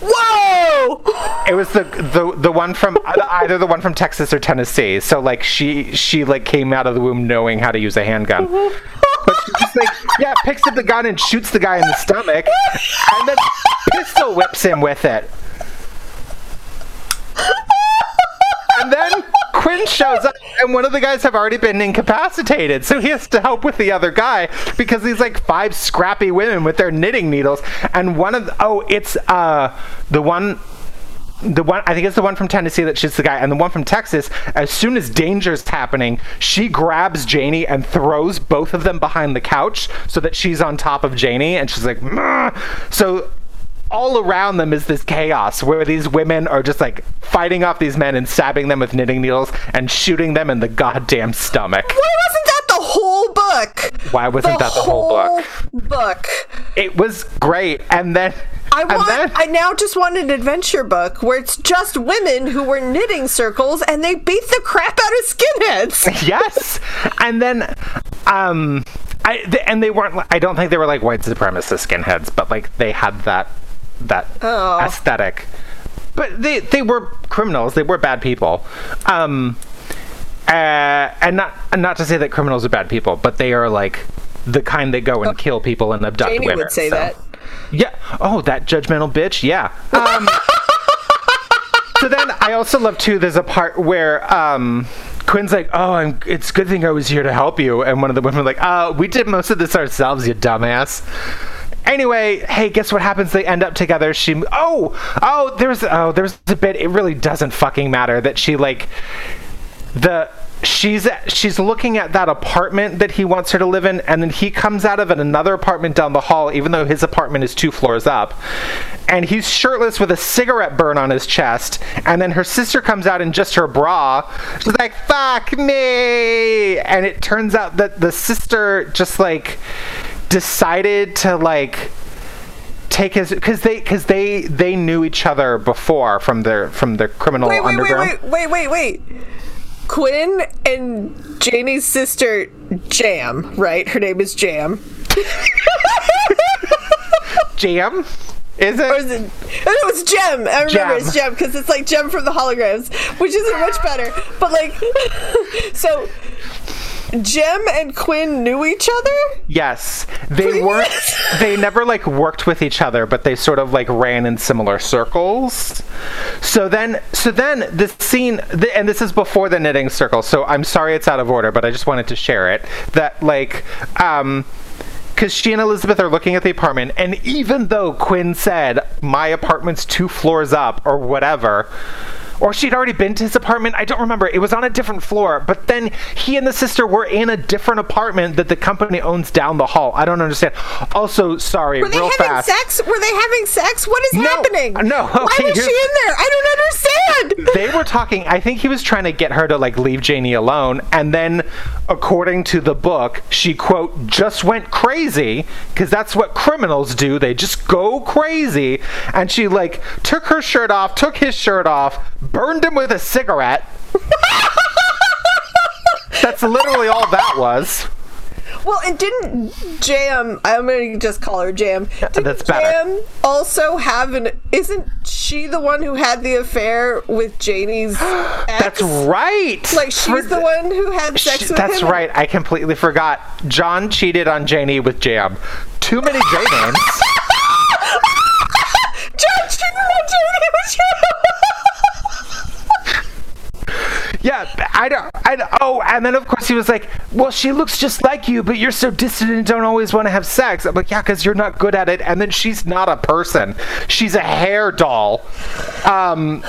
Whoa! It was the the the one from either the one from Texas or Tennessee. So like she she like came out of the womb knowing how to use a handgun. But she just like yeah, picks up the gun and shoots the guy in the stomach, and then pistol whips him with it. And then Quinn shows up, and one of the guys have already been incapacitated, so he has to help with the other guy because these like five scrappy women with their knitting needles, and one of the, oh, it's uh the one the one I think it's the one from Tennessee that shoots the guy, and the one from Texas. As soon as danger's happening, she grabs Janie and throws both of them behind the couch so that she's on top of Janie, and she's like, "Meh." so all around them is this chaos where these women are just like fighting off these men and stabbing them with knitting needles and shooting them in the goddamn stomach. Why wasn't that the whole book? Why wasn't that the whole book? book? It was great, and then I want. then- I now just want an adventure book where it's just women who were knitting circles and they beat the crap out of skinheads. yes and then um i th- and they weren't. I don't think they were like white supremacist skinheads but like they had that that Oh. aesthetic but they they were criminals they were bad people um uh, and not and not to say that criminals are bad people but they are like the kind that go and kill people and abduct Janie women would say so- that. yeah. Oh, that judgmental bitch. Yeah. Um, so then I also love too. There's a part where um, Quinn's like, "Oh, I'm, it's a good thing I was here to help you," and one of the women like, "Uh, we did most of this ourselves, you dumbass." Anyway, hey, guess what happens? They end up together. She, oh, oh, there's, oh, there's a bit. It really doesn't fucking matter that she like the she's she's looking at that apartment that he wants her to live in and then he comes out of an, another apartment down the hall even though his apartment is two floors up and he's shirtless with a cigarette burn on his chest and then her sister comes out in just her bra she's like fuck me and it turns out that the sister just like decided to like take his because they because they they knew each other before from their from their criminal Wait, wait, wait, underground wait, wait, wait, wait. Quinn and Janie's sister Jam, right? Her name is Jam. Jam? Is Or it? is it? It was Jem. I remember it's Jem because it's like Jem from the holograms, which isn't much better. But like, so Jem and Quinn knew each other. Yes. They Please? weren't they never like worked with each other, but they sort of like ran in similar circles. So then so then the scene the, and this is before the knitting circle. So I'm sorry it's out of order, but I just wanted to share it that like um because she and Elizabeth are looking at the apartment, and even though Quinn said, My apartment's two floors up, or whatever, or she'd already been to his apartment, I don't remember. It was on a different floor, but then he and the sister were in a different apartment that the company owns down the hall. I don't understand. Also, sorry, Were they real having fast. sex? Were they having sex? What is No, happening? no, Why okay, was she in there? I don't understand. they were talking i think he was trying to get her to like leave janie alone and then according to the book she quote just went crazy because that's what criminals do they just go crazy and she like took her shirt off took his shirt off burned him with a cigarette that's literally all that was Well, and didn't Jam? I'm gonna just call her Jam. Didn't that's better. Jam also have an? Isn't she the one who had the affair with Janie's ex? that's right Like she's For- the one who had sex Sh- with That's him. right. I completely forgot. John cheated on Janie with Jam. Too many J names. Judge didn't Janie was Yeah, I don't. I don't- oh, and then of course he was like, "Well, she looks just like you, but you're so distant and don't always want to have sex." I'm like, "Yeah, because you're not good at it." And then she's not a person; she's a hair doll. Um,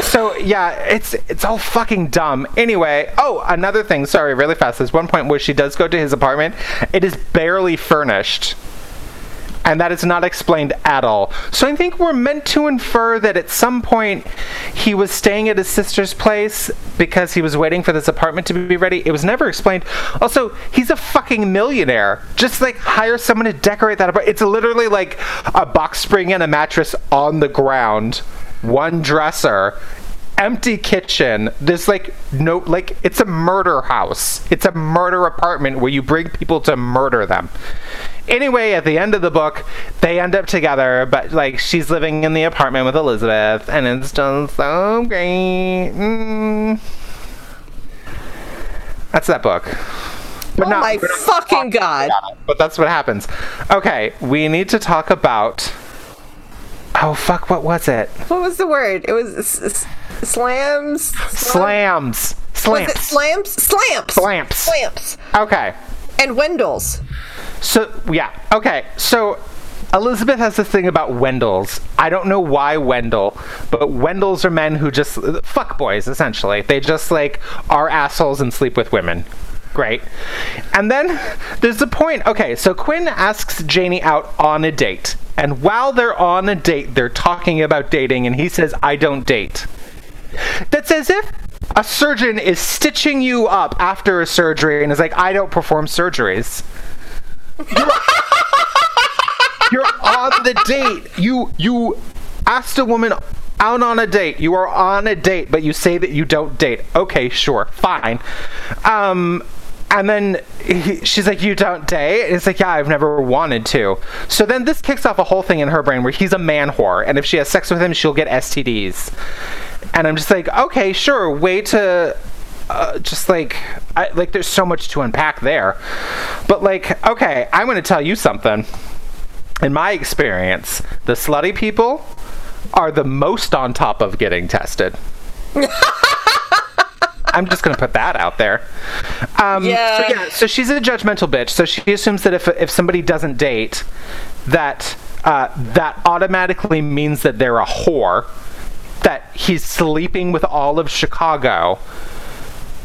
so yeah, it's it's all fucking dumb. Anyway, oh, another thing. Sorry, really fast. There's one point where she does go to his apartment. It is barely furnished. And that is not explained at all. So I think we're meant to infer that at some point he was staying at his sister's place because he was waiting for this apartment to be ready. It was never explained. Also, he's a fucking millionaire. Just like hire someone to decorate that apartment. It's literally like a box spring and a mattress on the ground, one dresser, empty kitchen. There's like no like it's a murder house. It's a murder apartment where you bring people to murder them. Anyway, at the end of the book, they end up together, but like she's living in the apartment with Elizabeth, and it's just so great. Mm. That's that book. But Oh not- my fucking god. but that's what happens. Okay, we need to talk about. Oh fuck! What was it? What was the word? It was s- s- slams. Slams. Was Slams. it slams? Slamps. Slamps. Slamps. Okay. And Wendell's. So yeah, okay. So Elizabeth has this thing about Wendells. I don't know why Wendell, but Wendells are men who just fuck boys essentially. They just like are assholes and sleep with women. Great. And then there's the point. Okay, so Quinn asks Janie out on a date. And while they're on a date, they're talking about dating, and he says, I don't date. That's as if a surgeon is stitching you up after a surgery and is like, I don't perform surgeries. You're, you're on the date. You you asked a woman out on a date. You are on a date, but you say that you don't date. Okay, sure, fine. Um, and then he, she's like, "You don't date?" And it's like, "Yeah, I've never wanted to." So then this kicks off a whole thing in her brain where he's a man whore, and if she has sex with him, she'll get STDs. And I'm just like, "Okay, sure, way to." Uh, just like, I, like, there's so much to unpack there, but like, okay, I'm going to tell you something. In my experience, the slutty people are the most on top of getting tested. I'm just gonna put that out there. Um, Yeah. So yeah. So she's a judgmental bitch. So she assumes that if if somebody doesn't date, that uh, that automatically means that they're a whore. That he's sleeping with all of Chicago.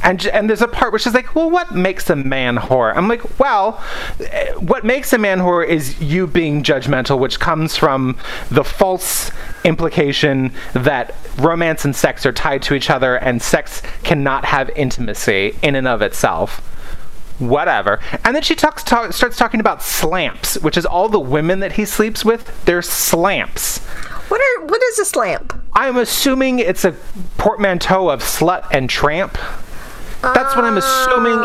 And, and there's a part where she's like, well, what makes a man whore? I'm like, well, what makes a man whore is you being judgmental, which comes from the false implication that romance and sex are tied to each other and sex cannot have intimacy in and of itself. Whatever. And then she talks, talk, starts talking about slamps, which is all the women that he sleeps with. They're slamps. What are what is a slamp? I'm assuming it's a portmanteau of slut and tramp. That's what I'm assuming.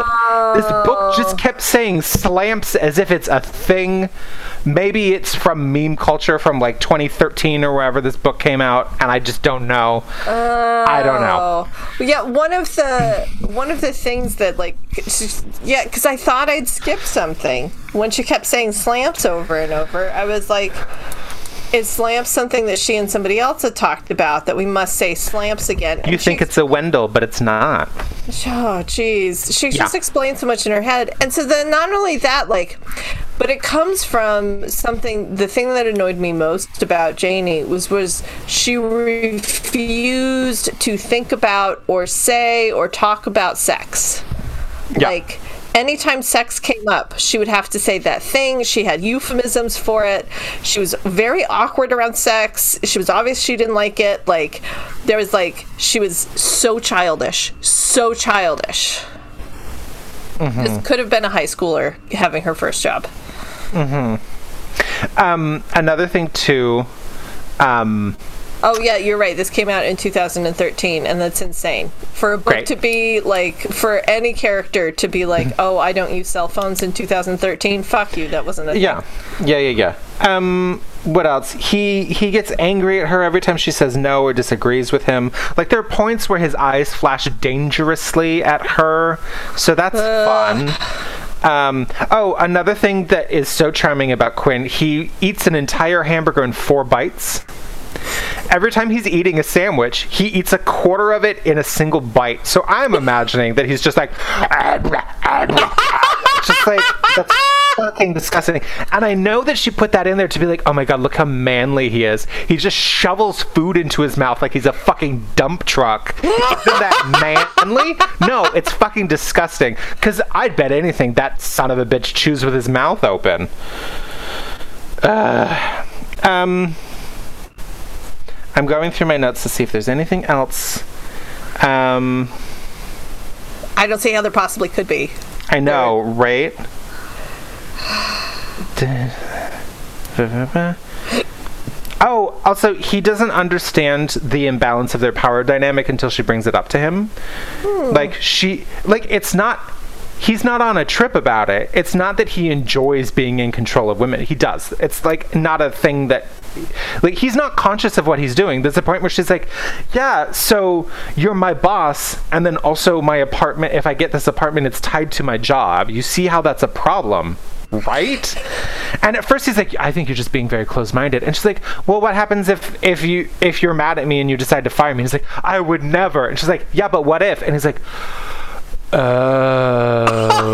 This book just kept saying slamps as if it's a thing. Maybe it's from meme culture from like 2013 or wherever this book came out, and I just don't know. I don't know. Oh, yeah. One of the one of the things that like, yeah, because I thought I'd skip something when she kept saying slamps over and over. I was like, is slamps something that she and somebody else had talked about that we must say slamps again? You think it's a Wendell, but it's not. Oh, jeez. She Yeah. just explained so much in her head. And so then not only that, like, but it comes from something, the thing that annoyed me most about Janie was, was she refused to think about or say or talk about sex. Yeah. Like, anytime sex came up, she would have to say that thing. She had euphemisms for it. She was very awkward around sex. She was obvious she didn't like it. Like, there was like, she was so childish. So childish. This could have been a high schooler having her first job. Mm-hmm. Um, another thing too. Um, Oh yeah, you're right. This came out in 2013, and that's insane. For a book Great. to be like, for any character to be like, "Oh, I don't use cell phones in 2013." Fuck you. That wasn't a thing. Yeah, yeah, yeah, yeah. Um, what else? He he gets angry at her every time she says no or disagrees with him. Like there are points where his eyes flash dangerously at her, so that's fun. Um, oh, another thing that is so charming about Quinn, he eats an entire hamburger in four bites. Every time he's eating a sandwich, he eats a quarter of it in a single bite. So I'm imagining that he's just like, just like that's fucking disgusting. And I know that she put that in there to be like, oh my god, look how manly he is. He just shovels food into his mouth like he's a fucking dump truck. Isn't that manly? No, it's fucking disgusting. Because I'd bet anything that son of a bitch chews with his mouth open. Uh, um. I'm going through my notes to see if there's anything else. Um, I don't see how there possibly could be. I know, right? Oh, also, he doesn't understand the imbalance of their power dynamic until she brings it up to him. Like, she, like, it's not, he's not on a trip about it. It's not that he enjoys being in control of women. He does. It's, like, not a thing that, like, he's not conscious of what he's doing. There's a point where she's like, yeah, so you're my boss, and then also my apartment, if I get this apartment, it's tied to my job. You see how that's a problem right and at first he's like i think you're just being very close-minded and she's like well what happens if if you if you're mad at me and you decide to fire me he's like i would never and she's like yeah but what if and he's like oh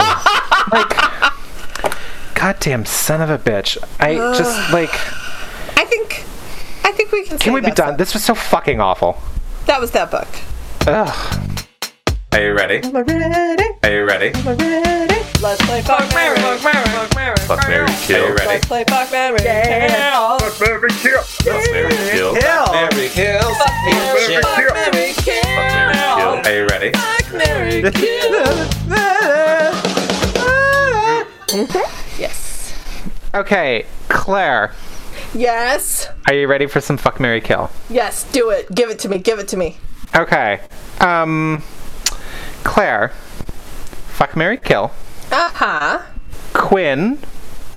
like goddamn son of a bitch i just like I think, I think we can. can we be done That. this was so fucking awful that was that book. Ugh. are you ready Am I ready? are you ready Am I ready? Let's play fuck Mary. Fuck Mary Fuck Mary. Are you Kill. ready? Let's play fuck Mary. Yeah. Fuck Mary Kill. Mary kill. Mary Kill. Fuck Mary, fuck Mary, Fuck Mary Kill. kill. Are you ready? Fuck Mary, kill. Yes. Okay, Claire, Yes. are you ready for some fuck Mary Kill? Yes. Do it. Give it to me. Give it to me. Okay. Um Claire, fuck Mary Kill. Uh huh. Quinn,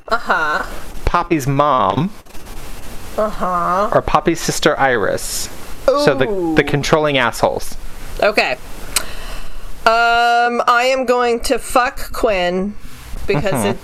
Uh huh. Poppy's mom, Uh huh. or Poppy's sister Iris. Ooh. So the the controlling assholes. Okay. Um, I am going to fuck Quinn because mm-hmm. it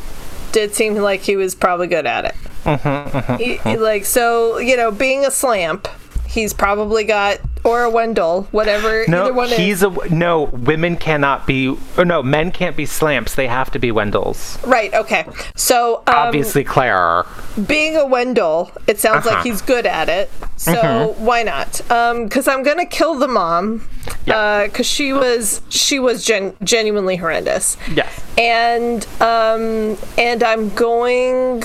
did seem like he was probably good at it. Mm-hmm, mm-hmm, he- he, like so, you know, being a slamp, he's probably got or a Wendell, whatever either No, one he's is. a no. Women cannot be, or no, men can't be slamps. They have to be Wendells. Right. Okay. So, um, Obviously, Claire. being a Wendell, it sounds like Uh-huh. he's good at it. So why not? Because I'm gonna kill the mom. Yeah. Because she was she was gen- genuinely horrendous. Yes. and um and i'm going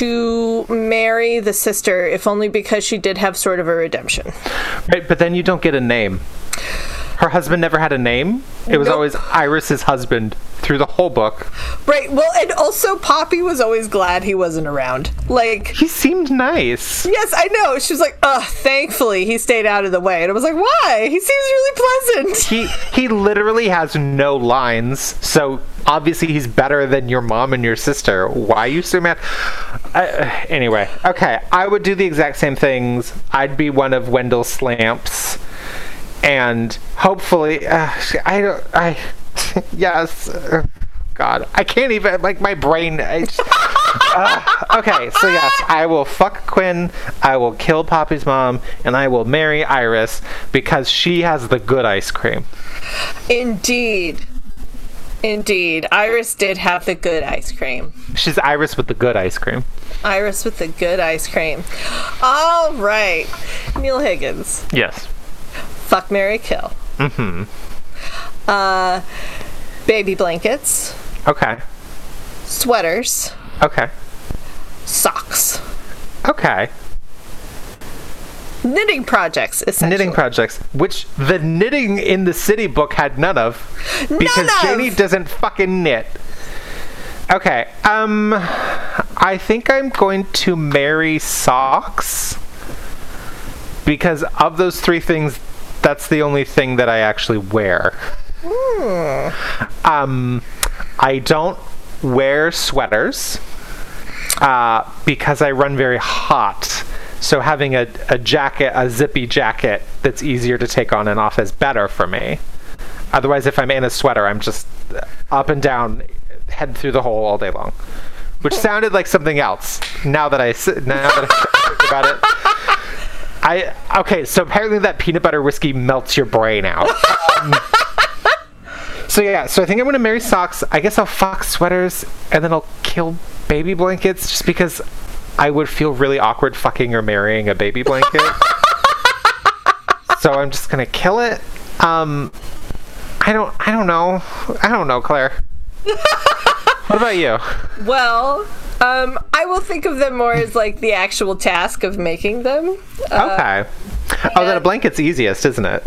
to marry the sister if only because she did have sort of a redemption Right, but then you don't get a name. Her husband never had a name. It was Nope. always Iris's husband through the whole book. right well and also poppy was always glad he wasn't around like He seemed nice. yes i know she was like ugh thankfully he stayed out of the way and i was like why he seems really pleasant He he literally has no lines. So obviously he's better than your mom and your sister. Why are you so mad? Uh, anyway, okay, I would do the exact same things. I'd be one of Wendell Slamps, and hopefully, uh, I don't. I yes. uh, God, I can't even like my brain. Just- uh, okay, so yes, I will fuck Quinn. I will kill Poppy's mom, and I will marry Iris because she has the good ice cream. indeed indeed iris did have the good ice cream She's Iris with the good ice cream. iris with the good ice cream all right neil higgins Yes. fuck mary kill Mm-hmm. uh baby blankets Okay. sweaters Okay. socks Okay. Knitting projects essentially Knitting projects, which the knitting in the city book had none of, because of! Janie doesn't fucking knit. Okay. Um, I think I'm going to marry socks because of those three things, that's the only thing that I actually wear. Um, I don't wear sweaters uh, because I run very hot. So having a, a jacket, a zippy jacket that's easier to take on and off is better for me. Otherwise, if I'm in a sweater, I'm just up and down, head through the hole all day long. Which sounded like something else. Now that I now that I think about it, I okay. So apparently that peanut butter whiskey melts your brain out. Um, so yeah, so I think I'm gonna marry socks. I guess I'll fuck sweaters, and then I'll kill baby blankets, just because I would feel really awkward fucking or marrying a baby blanket. so I'm just gonna kill it. Um, I don't, I don't know, I don't know, Claire. what about you? well um i will think of them more as like the actual task of making them uh, Okay. Oh, then a blanket's easiest, isn't it?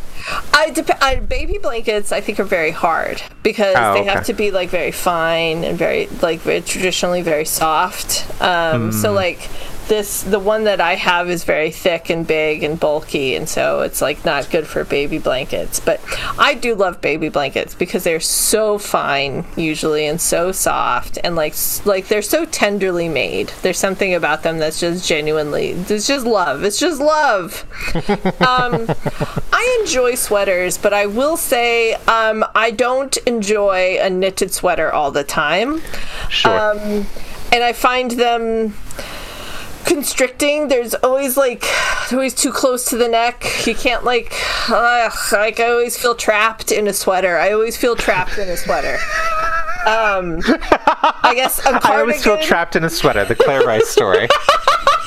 I, dep- I baby blankets I think are very hard because Oh, they okay. have to be like very fine and very like very traditionally very soft. Um, So Hmm. like this, the one that I have is very thick and big and bulky, and so it's like not good for baby blankets. But I do love baby blankets because they're so fine usually and so soft and like like they're so tenderly made. There's something about them that's just genuinely it's just love. It's just love. um, I enjoy sweaters, but I will say um, I don't enjoy a knitted sweater all the time. Sure. Um, and I find them constricting. There's always like always too close to the neck. You can't like ugh, like I always feel trapped in a sweater. I always feel trapped in a sweater. Um, I guess a cardigan. I always feel trapped in a sweater. The Claire Rice story.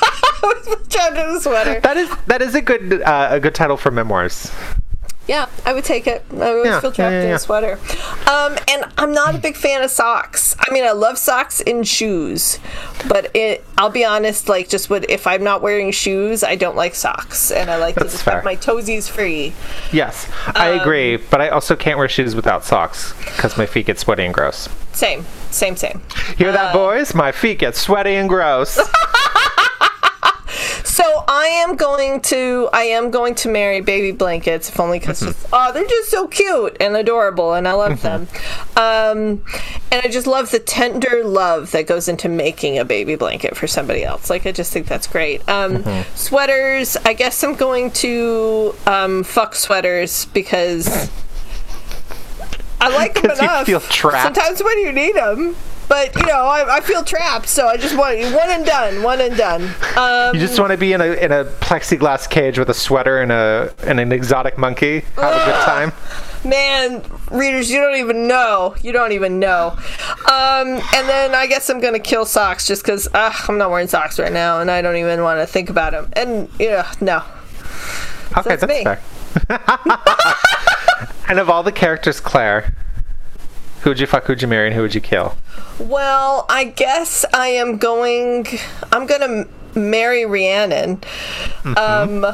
trapped in a sweater. That is that is a good uh, a good title for memoirs. Yeah, I would take it. I always Yeah, feel trapped yeah, yeah, in a sweater. Um, and I'm not a big fan of socks. I mean, I love socks in shoes, but it, I'll be honest, like just what if I'm not wearing shoes, I don't like socks, and I like to just fair. have my toesies free. Yes, I Um, agree, but I also can't wear shoes without socks because my feet get sweaty and gross. Same, same, same. Hear Uh, that, boys? My feet get sweaty and gross. So I am going to I am going to marry baby blankets if only because Mm-hmm. oh they're just so cute and adorable and I love them, um, and I just love the tender love that goes into making a baby blanket for somebody else. Like I just think that's great. Um, Mm-hmm. Sweaters. I guess I'm going to um, fuck sweaters because I like them 'Cause you enough. feel trapped. Sometimes when you need them. But you know, I, I feel trapped, so I just want one and done, one and done. Um, you just want to be in a in a plexiglass cage with a sweater and a and an exotic monkey. Have a good time. Man, readers, you don't even know. You don't even know. Um, and then I guess I'm gonna kill socks just because uh, I'm not wearing socks right now, and I don't even want to think about them. And you know, no. Okay, that's that's, me. fair. and of all the characters, Claire, who would you fuck? Who would you marry? And who would you kill? Well, I guess I am going. I'm gonna marry Rhiannon. Um,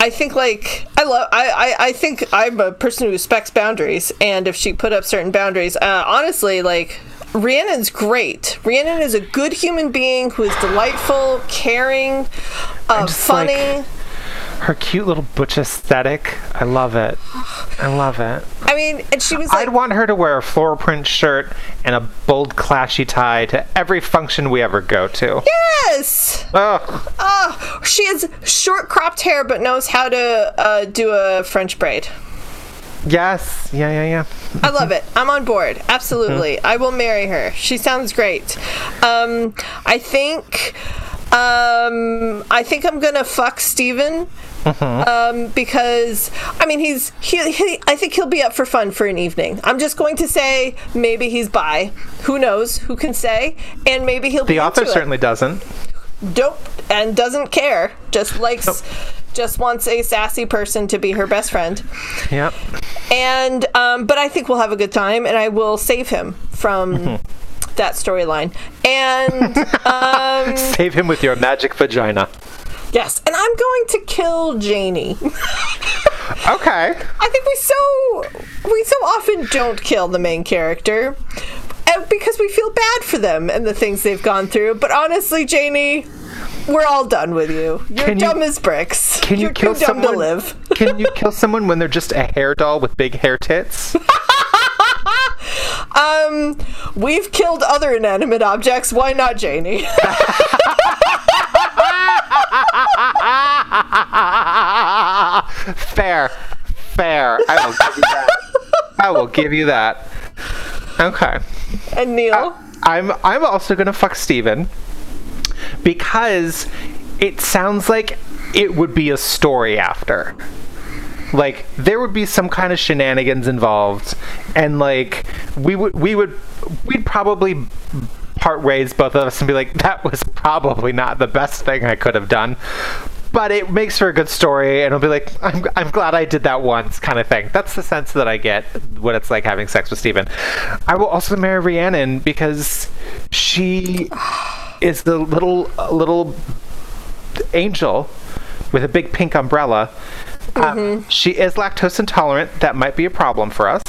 I think like I love. I, I I think I'm a person who respects boundaries, and if she put up certain boundaries, uh, honestly, like. Rhiannon's great. Rhiannon is a good human being who is delightful, caring, uh, funny. like- Her cute little butch aesthetic. I love it. I love it. I mean, and she was like, I'd want her to wear a floral print shirt and a bold, clashy tie to every function we ever go to. yes. Ugh. Oh, she has short cropped hair, but knows how to uh, do a French braid. Yes. Yeah, yeah, yeah. I love it. I'm on board. Absolutely. I will marry her. She sounds great. Um, I think. Um, I think I'm gonna fuck Steven. Um, because I mean he's he, he I think he'll be up for fun for an evening. I'm just going to say maybe he's bi. Who knows? Who can say? And maybe he'll be The author into it. certainly doesn't. dope and doesn't care. Just likes, just wants a sassy person to be her best friend. Yep. And um, but I think we'll have a good time, and I will save him from that storyline. And um, Save him with your magic vagina. Yes, and I'm going to kill Janie. Okay. I think we so we so often don't kill the main character. uh, Because we feel bad for them and the things they've gone through. But honestly, Janie, we're all done with you. You're Can you- dumb as bricks. Can you You're kill too dumb someone? to live. can you kill someone when they're just a hair doll with big hair tits? Um, we've killed other inanimate objects. Why not Janie? Fair. Fair. I will give you that. I will give you that. Okay. and Neil. I'm I'm also gonna fuck Steven because it sounds like it would be a story after. Like there would be some kind of shenanigans involved, and like we would we would we'd probably part ways both of us and be like that was probably not the best thing I could have done. But it makes for a good story, and it'll be like, I'm, I'm glad I did that once, kind of thing. That's the sense that I get when it's like having sex with Steven. I will also marry Rhiannon because she is the little little angel with a big pink umbrella. Um, she is lactose intolerant. That might be a problem for us.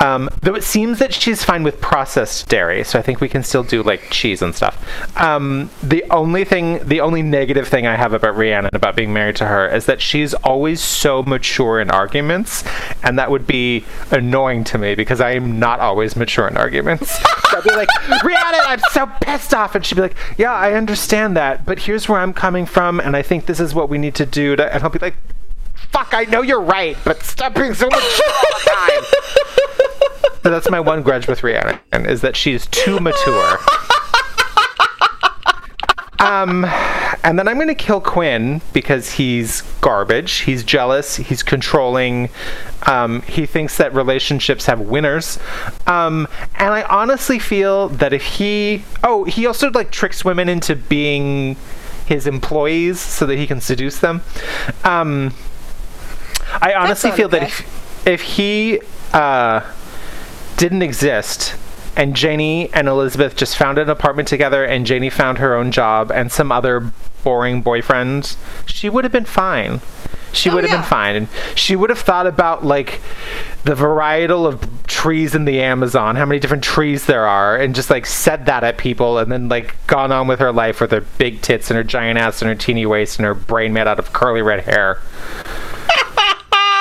Um, though it seems that she's fine with processed dairy, so I think we can still do like cheese and stuff. Um, the only thing, the only negative thing I have about Rhiannon about being married to her is that she's always so mature in arguments, and that would be annoying to me because I am not always mature in arguments. so I'd be like, Rhiannon, I'm so pissed off, and she'd be like, Yeah, I understand that, but here's where I'm coming from, and I think this is what we need to do. To, and I'll be like, Fuck, I know you're right, but stop being so much shit all the time. So that's my one grudge with Rhiannon, is that she's too mature. Um, and then I'm going to kill Quinn because he's garbage. He's jealous. He's controlling. Um, he thinks that relationships have winners. Um, and I honestly feel that if he, oh, he also like tricks women into being his employees so that he can seduce them. Um, I honestly feel that if, if he uh, didn't exist and Janie and Elizabeth just found an apartment together and Janie found her own job and some other boring boyfriend, she would have been fine. She Oh, would have yeah. been fine. And she would have thought about like the varietal of trees in the Amazon, how many different trees there are, and just like said that at people and then like gone on with her life with her big tits and her giant ass and her teeny waist and her brain made out of curly red hair.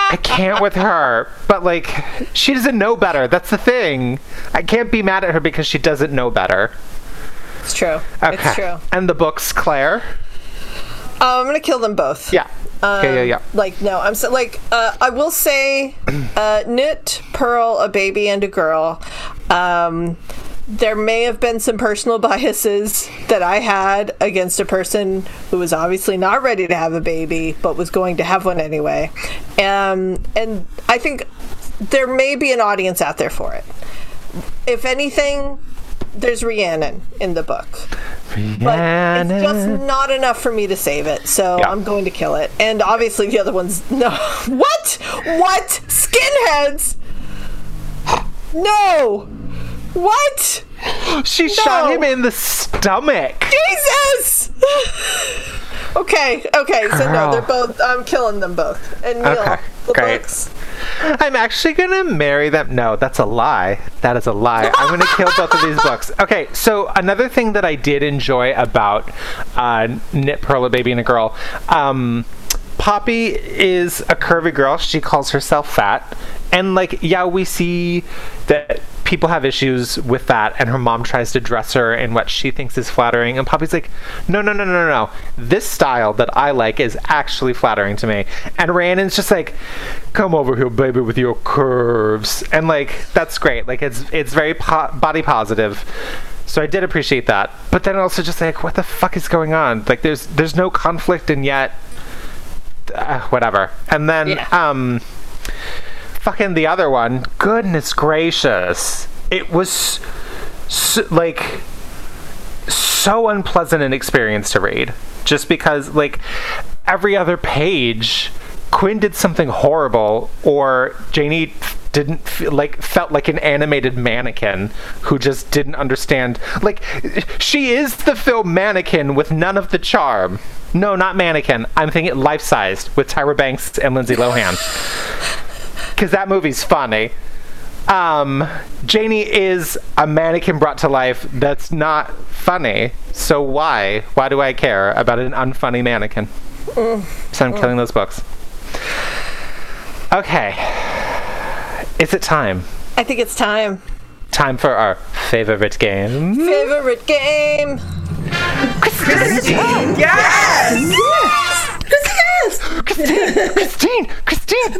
I can't with her, but like she doesn't know better. That's the thing. I can't be mad at her because she doesn't know better. It's true. Okay. It's true. And the books, Claire. Uh, I'm gonna kill them both. Yeah. yeah, yeah, yeah. Like no, I'm so like uh, I will say, uh, knit, purl, a baby and a girl. Um, there may have been some personal biases that I had against a person who was obviously not ready to have a baby but was going to have one anyway. Um, and I think there may be an audience out there for it. If anything, there's Rhiannon in the book but it's just not enough for me to save it. So Yeah. I'm going to kill it. And obviously the other one's no. What? What? Skinheads? No. What? she shot him in the stomach. Jesus. okay. Okay. So no, they're both. I'm killing them both. And Neil, Okay, the great. books. I'm actually gonna marry them. No, that's a lie. That is a lie. I'm gonna kill both of these books. Okay, so another thing that I did enjoy about uh, Knit Purl, a Baby and a Girl, um, Poppy is a curvy girl. She calls herself fat. And, like, yeah, we see that people have issues with that, and her mom tries to dress her in what she thinks is flattering. And Poppy's like, no, no, no, no, no, no. This style that I like is actually flattering to me. And Rhiannon's just like, come over here, baby, with your curves. And, like, that's great. Like, it's, it's very po- body positive. So I did appreciate that. But then also just like, what the fuck is going on? Like, there's there's no conflict, and yet uh, whatever. And then Yeah. um fucking the other one, goodness gracious. It was s like so unpleasant an experience to read. Just because like every other page Quinn did something horrible or Janie didn't feel like felt like an animated mannequin who just didn't understand. Like she is the film mannequin with none of the charm. No not mannequin. I'm thinking life-sized with tyra banks and lindsay lohan because that movie's funny um, Janie is a mannequin brought to life that's not funny. So why? Why do I care about an unfunny mannequin? So I'm killing those books. Okay. Is it time? I think it's time. Time for our favorite game. Favorite game. Christine! Yes! Christine! Christine! I'm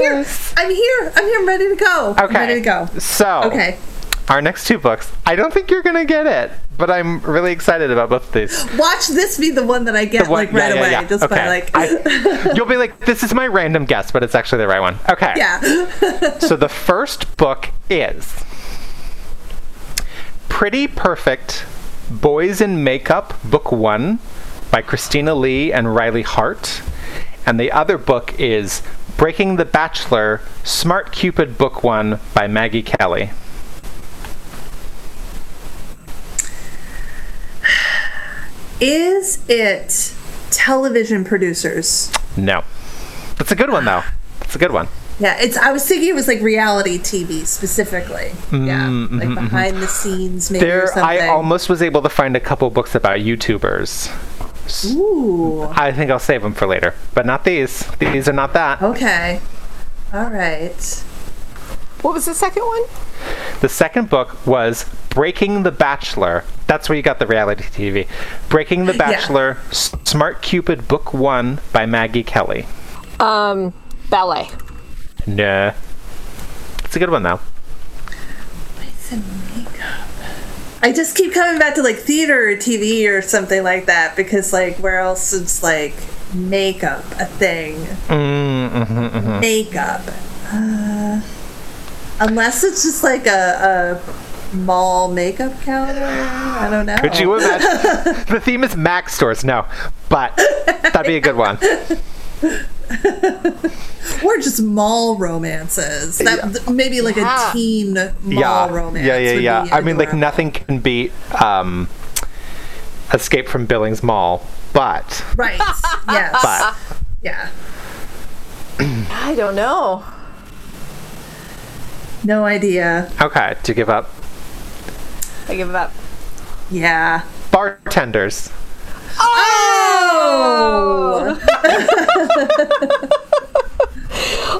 here. Yes! I'm here. I'm here. I'm ready to go. Okay. I'm Okay. ready to go. So, Okay. our next two books. I don't think you're gonna get it, but I'm really excited about both of these. Watch this be the one that I get One- like right yeah, yeah, away, yeah. just by like. I- you'll be like, this is my random guess, but it's actually the right one. Okay. yeah. So the first book is Pretty Perfect Boys in Makeup, Book One by Christina Lee and Riley Hart. And the other book is Breaking the Bachelor, Smart Cupid, Book One by Maggie Kelly. Is it television producers? No. That's a good one, though. That's a good one. Yeah, it's. I was thinking it was like reality TV specifically. Mm, yeah, like mm-hmm, mm-hmm. behind the scenes, maybe or There, something. I almost was able to find a couple books about YouTubers. Ooh. I think I'll save them for later, but not these. These are not that. Okay. All right. What was the second one? The second book was Breaking the Bachelor. That's where you got the reality TV. Breaking the Bachelor, S- Smart Cupid, Book One by Maggie Kelly. Um, ballet. Nah. It's a good one, though. What's in makeup? I just keep coming back to like theater or TV or something like that because like where else is like makeup a thing? Mm-hmm. Makeup. Uh, unless it's just like a, a mall makeup counter. I don't know. Could you imagine? the theme is Mac stores. No, but that'd be a good one. more just mall romances. That th- maybe like Yeah. a teen mall yeah, romance. yeah, yeah, would yeah. I mean, like nothing can beat um, Escape from Billings Mall, but Right. Yes. but yeah. I don't know. No idea. okay, to give up I give up. Yeah. bartenders. Oh.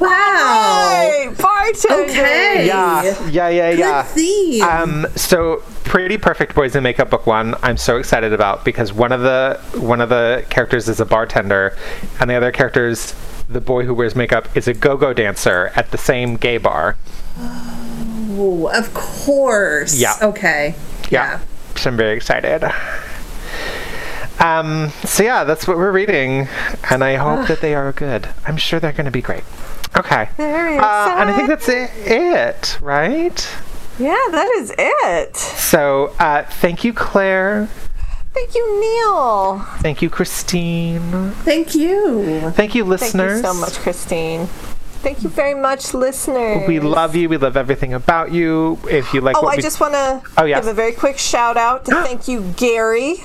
wow. Hey, bartender. Okay. Yeah, yeah, yeah, yeah. Good theme. Um, so Pretty Perfect Boys in Makeup Book One, I'm so excited about because one of the one of the characters is a bartender, and the other characters, the boy who wears makeup, is a go-go dancer at the same gay bar. Oh, of course. Yeah. Okay. Yeah, so I'm very excited. Um, so yeah, that's what we're reading, and I hope that they are good. I'm sure they're going to be great. Okay, Very uh, and I think that's it, it, right? Yeah, that is it. So uh, thank you, Claire. Thank you, Neil. Thank you, Christine. Thank you. Thank you, listeners. Thank you so much, Christine. Thank you very much, listeners. We love you. We love everything about you. If you like Oh, what I we just want to Oh, yes. give a very quick shout out to thank you, Gary,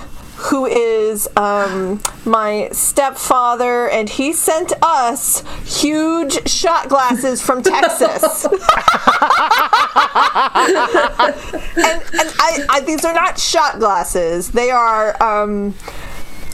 who is um, my stepfather, and he sent us huge shot glasses from Texas. and and I, I, these are not shot glasses; they are. Um,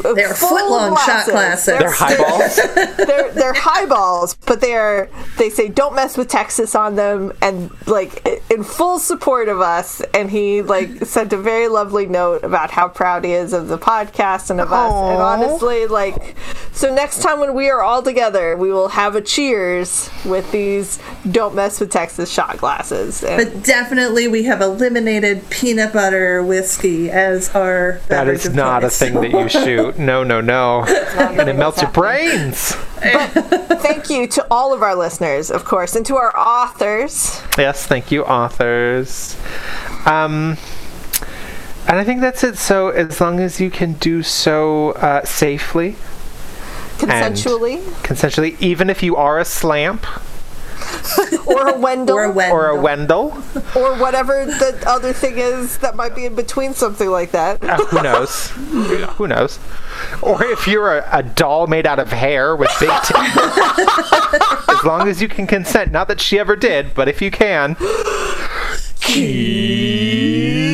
They're full foot-long shot glasses. they're highballs. they're they're highballs, but they are they say don't mess with Texas on them, and like in full support of us. And he like sent a very lovely note about how proud he is of the podcast and of us. And honestly, like so next time when we are all together, we will have a cheers with these don't mess with Texas shot glasses. And But definitely, we have eliminated peanut butter whiskey as our. that beverage is of not a thing that you shoot. No, no, no. And it melts your brains. thank you to all of our listeners, of course, and to our authors. Yes, thank you, authors. Um, and I think that's it. So as long as you can do so uh, safely, Consensually, consensually, even if you are a slamp or a Wendell, Or a Wendell. or a Wendell, or whatever the other thing is that might be in between something like that. uh, who knows? who knows? Or if you're a, a doll made out of hair with big tits. as long as you can consent. Not that she ever did, but if you can. Keep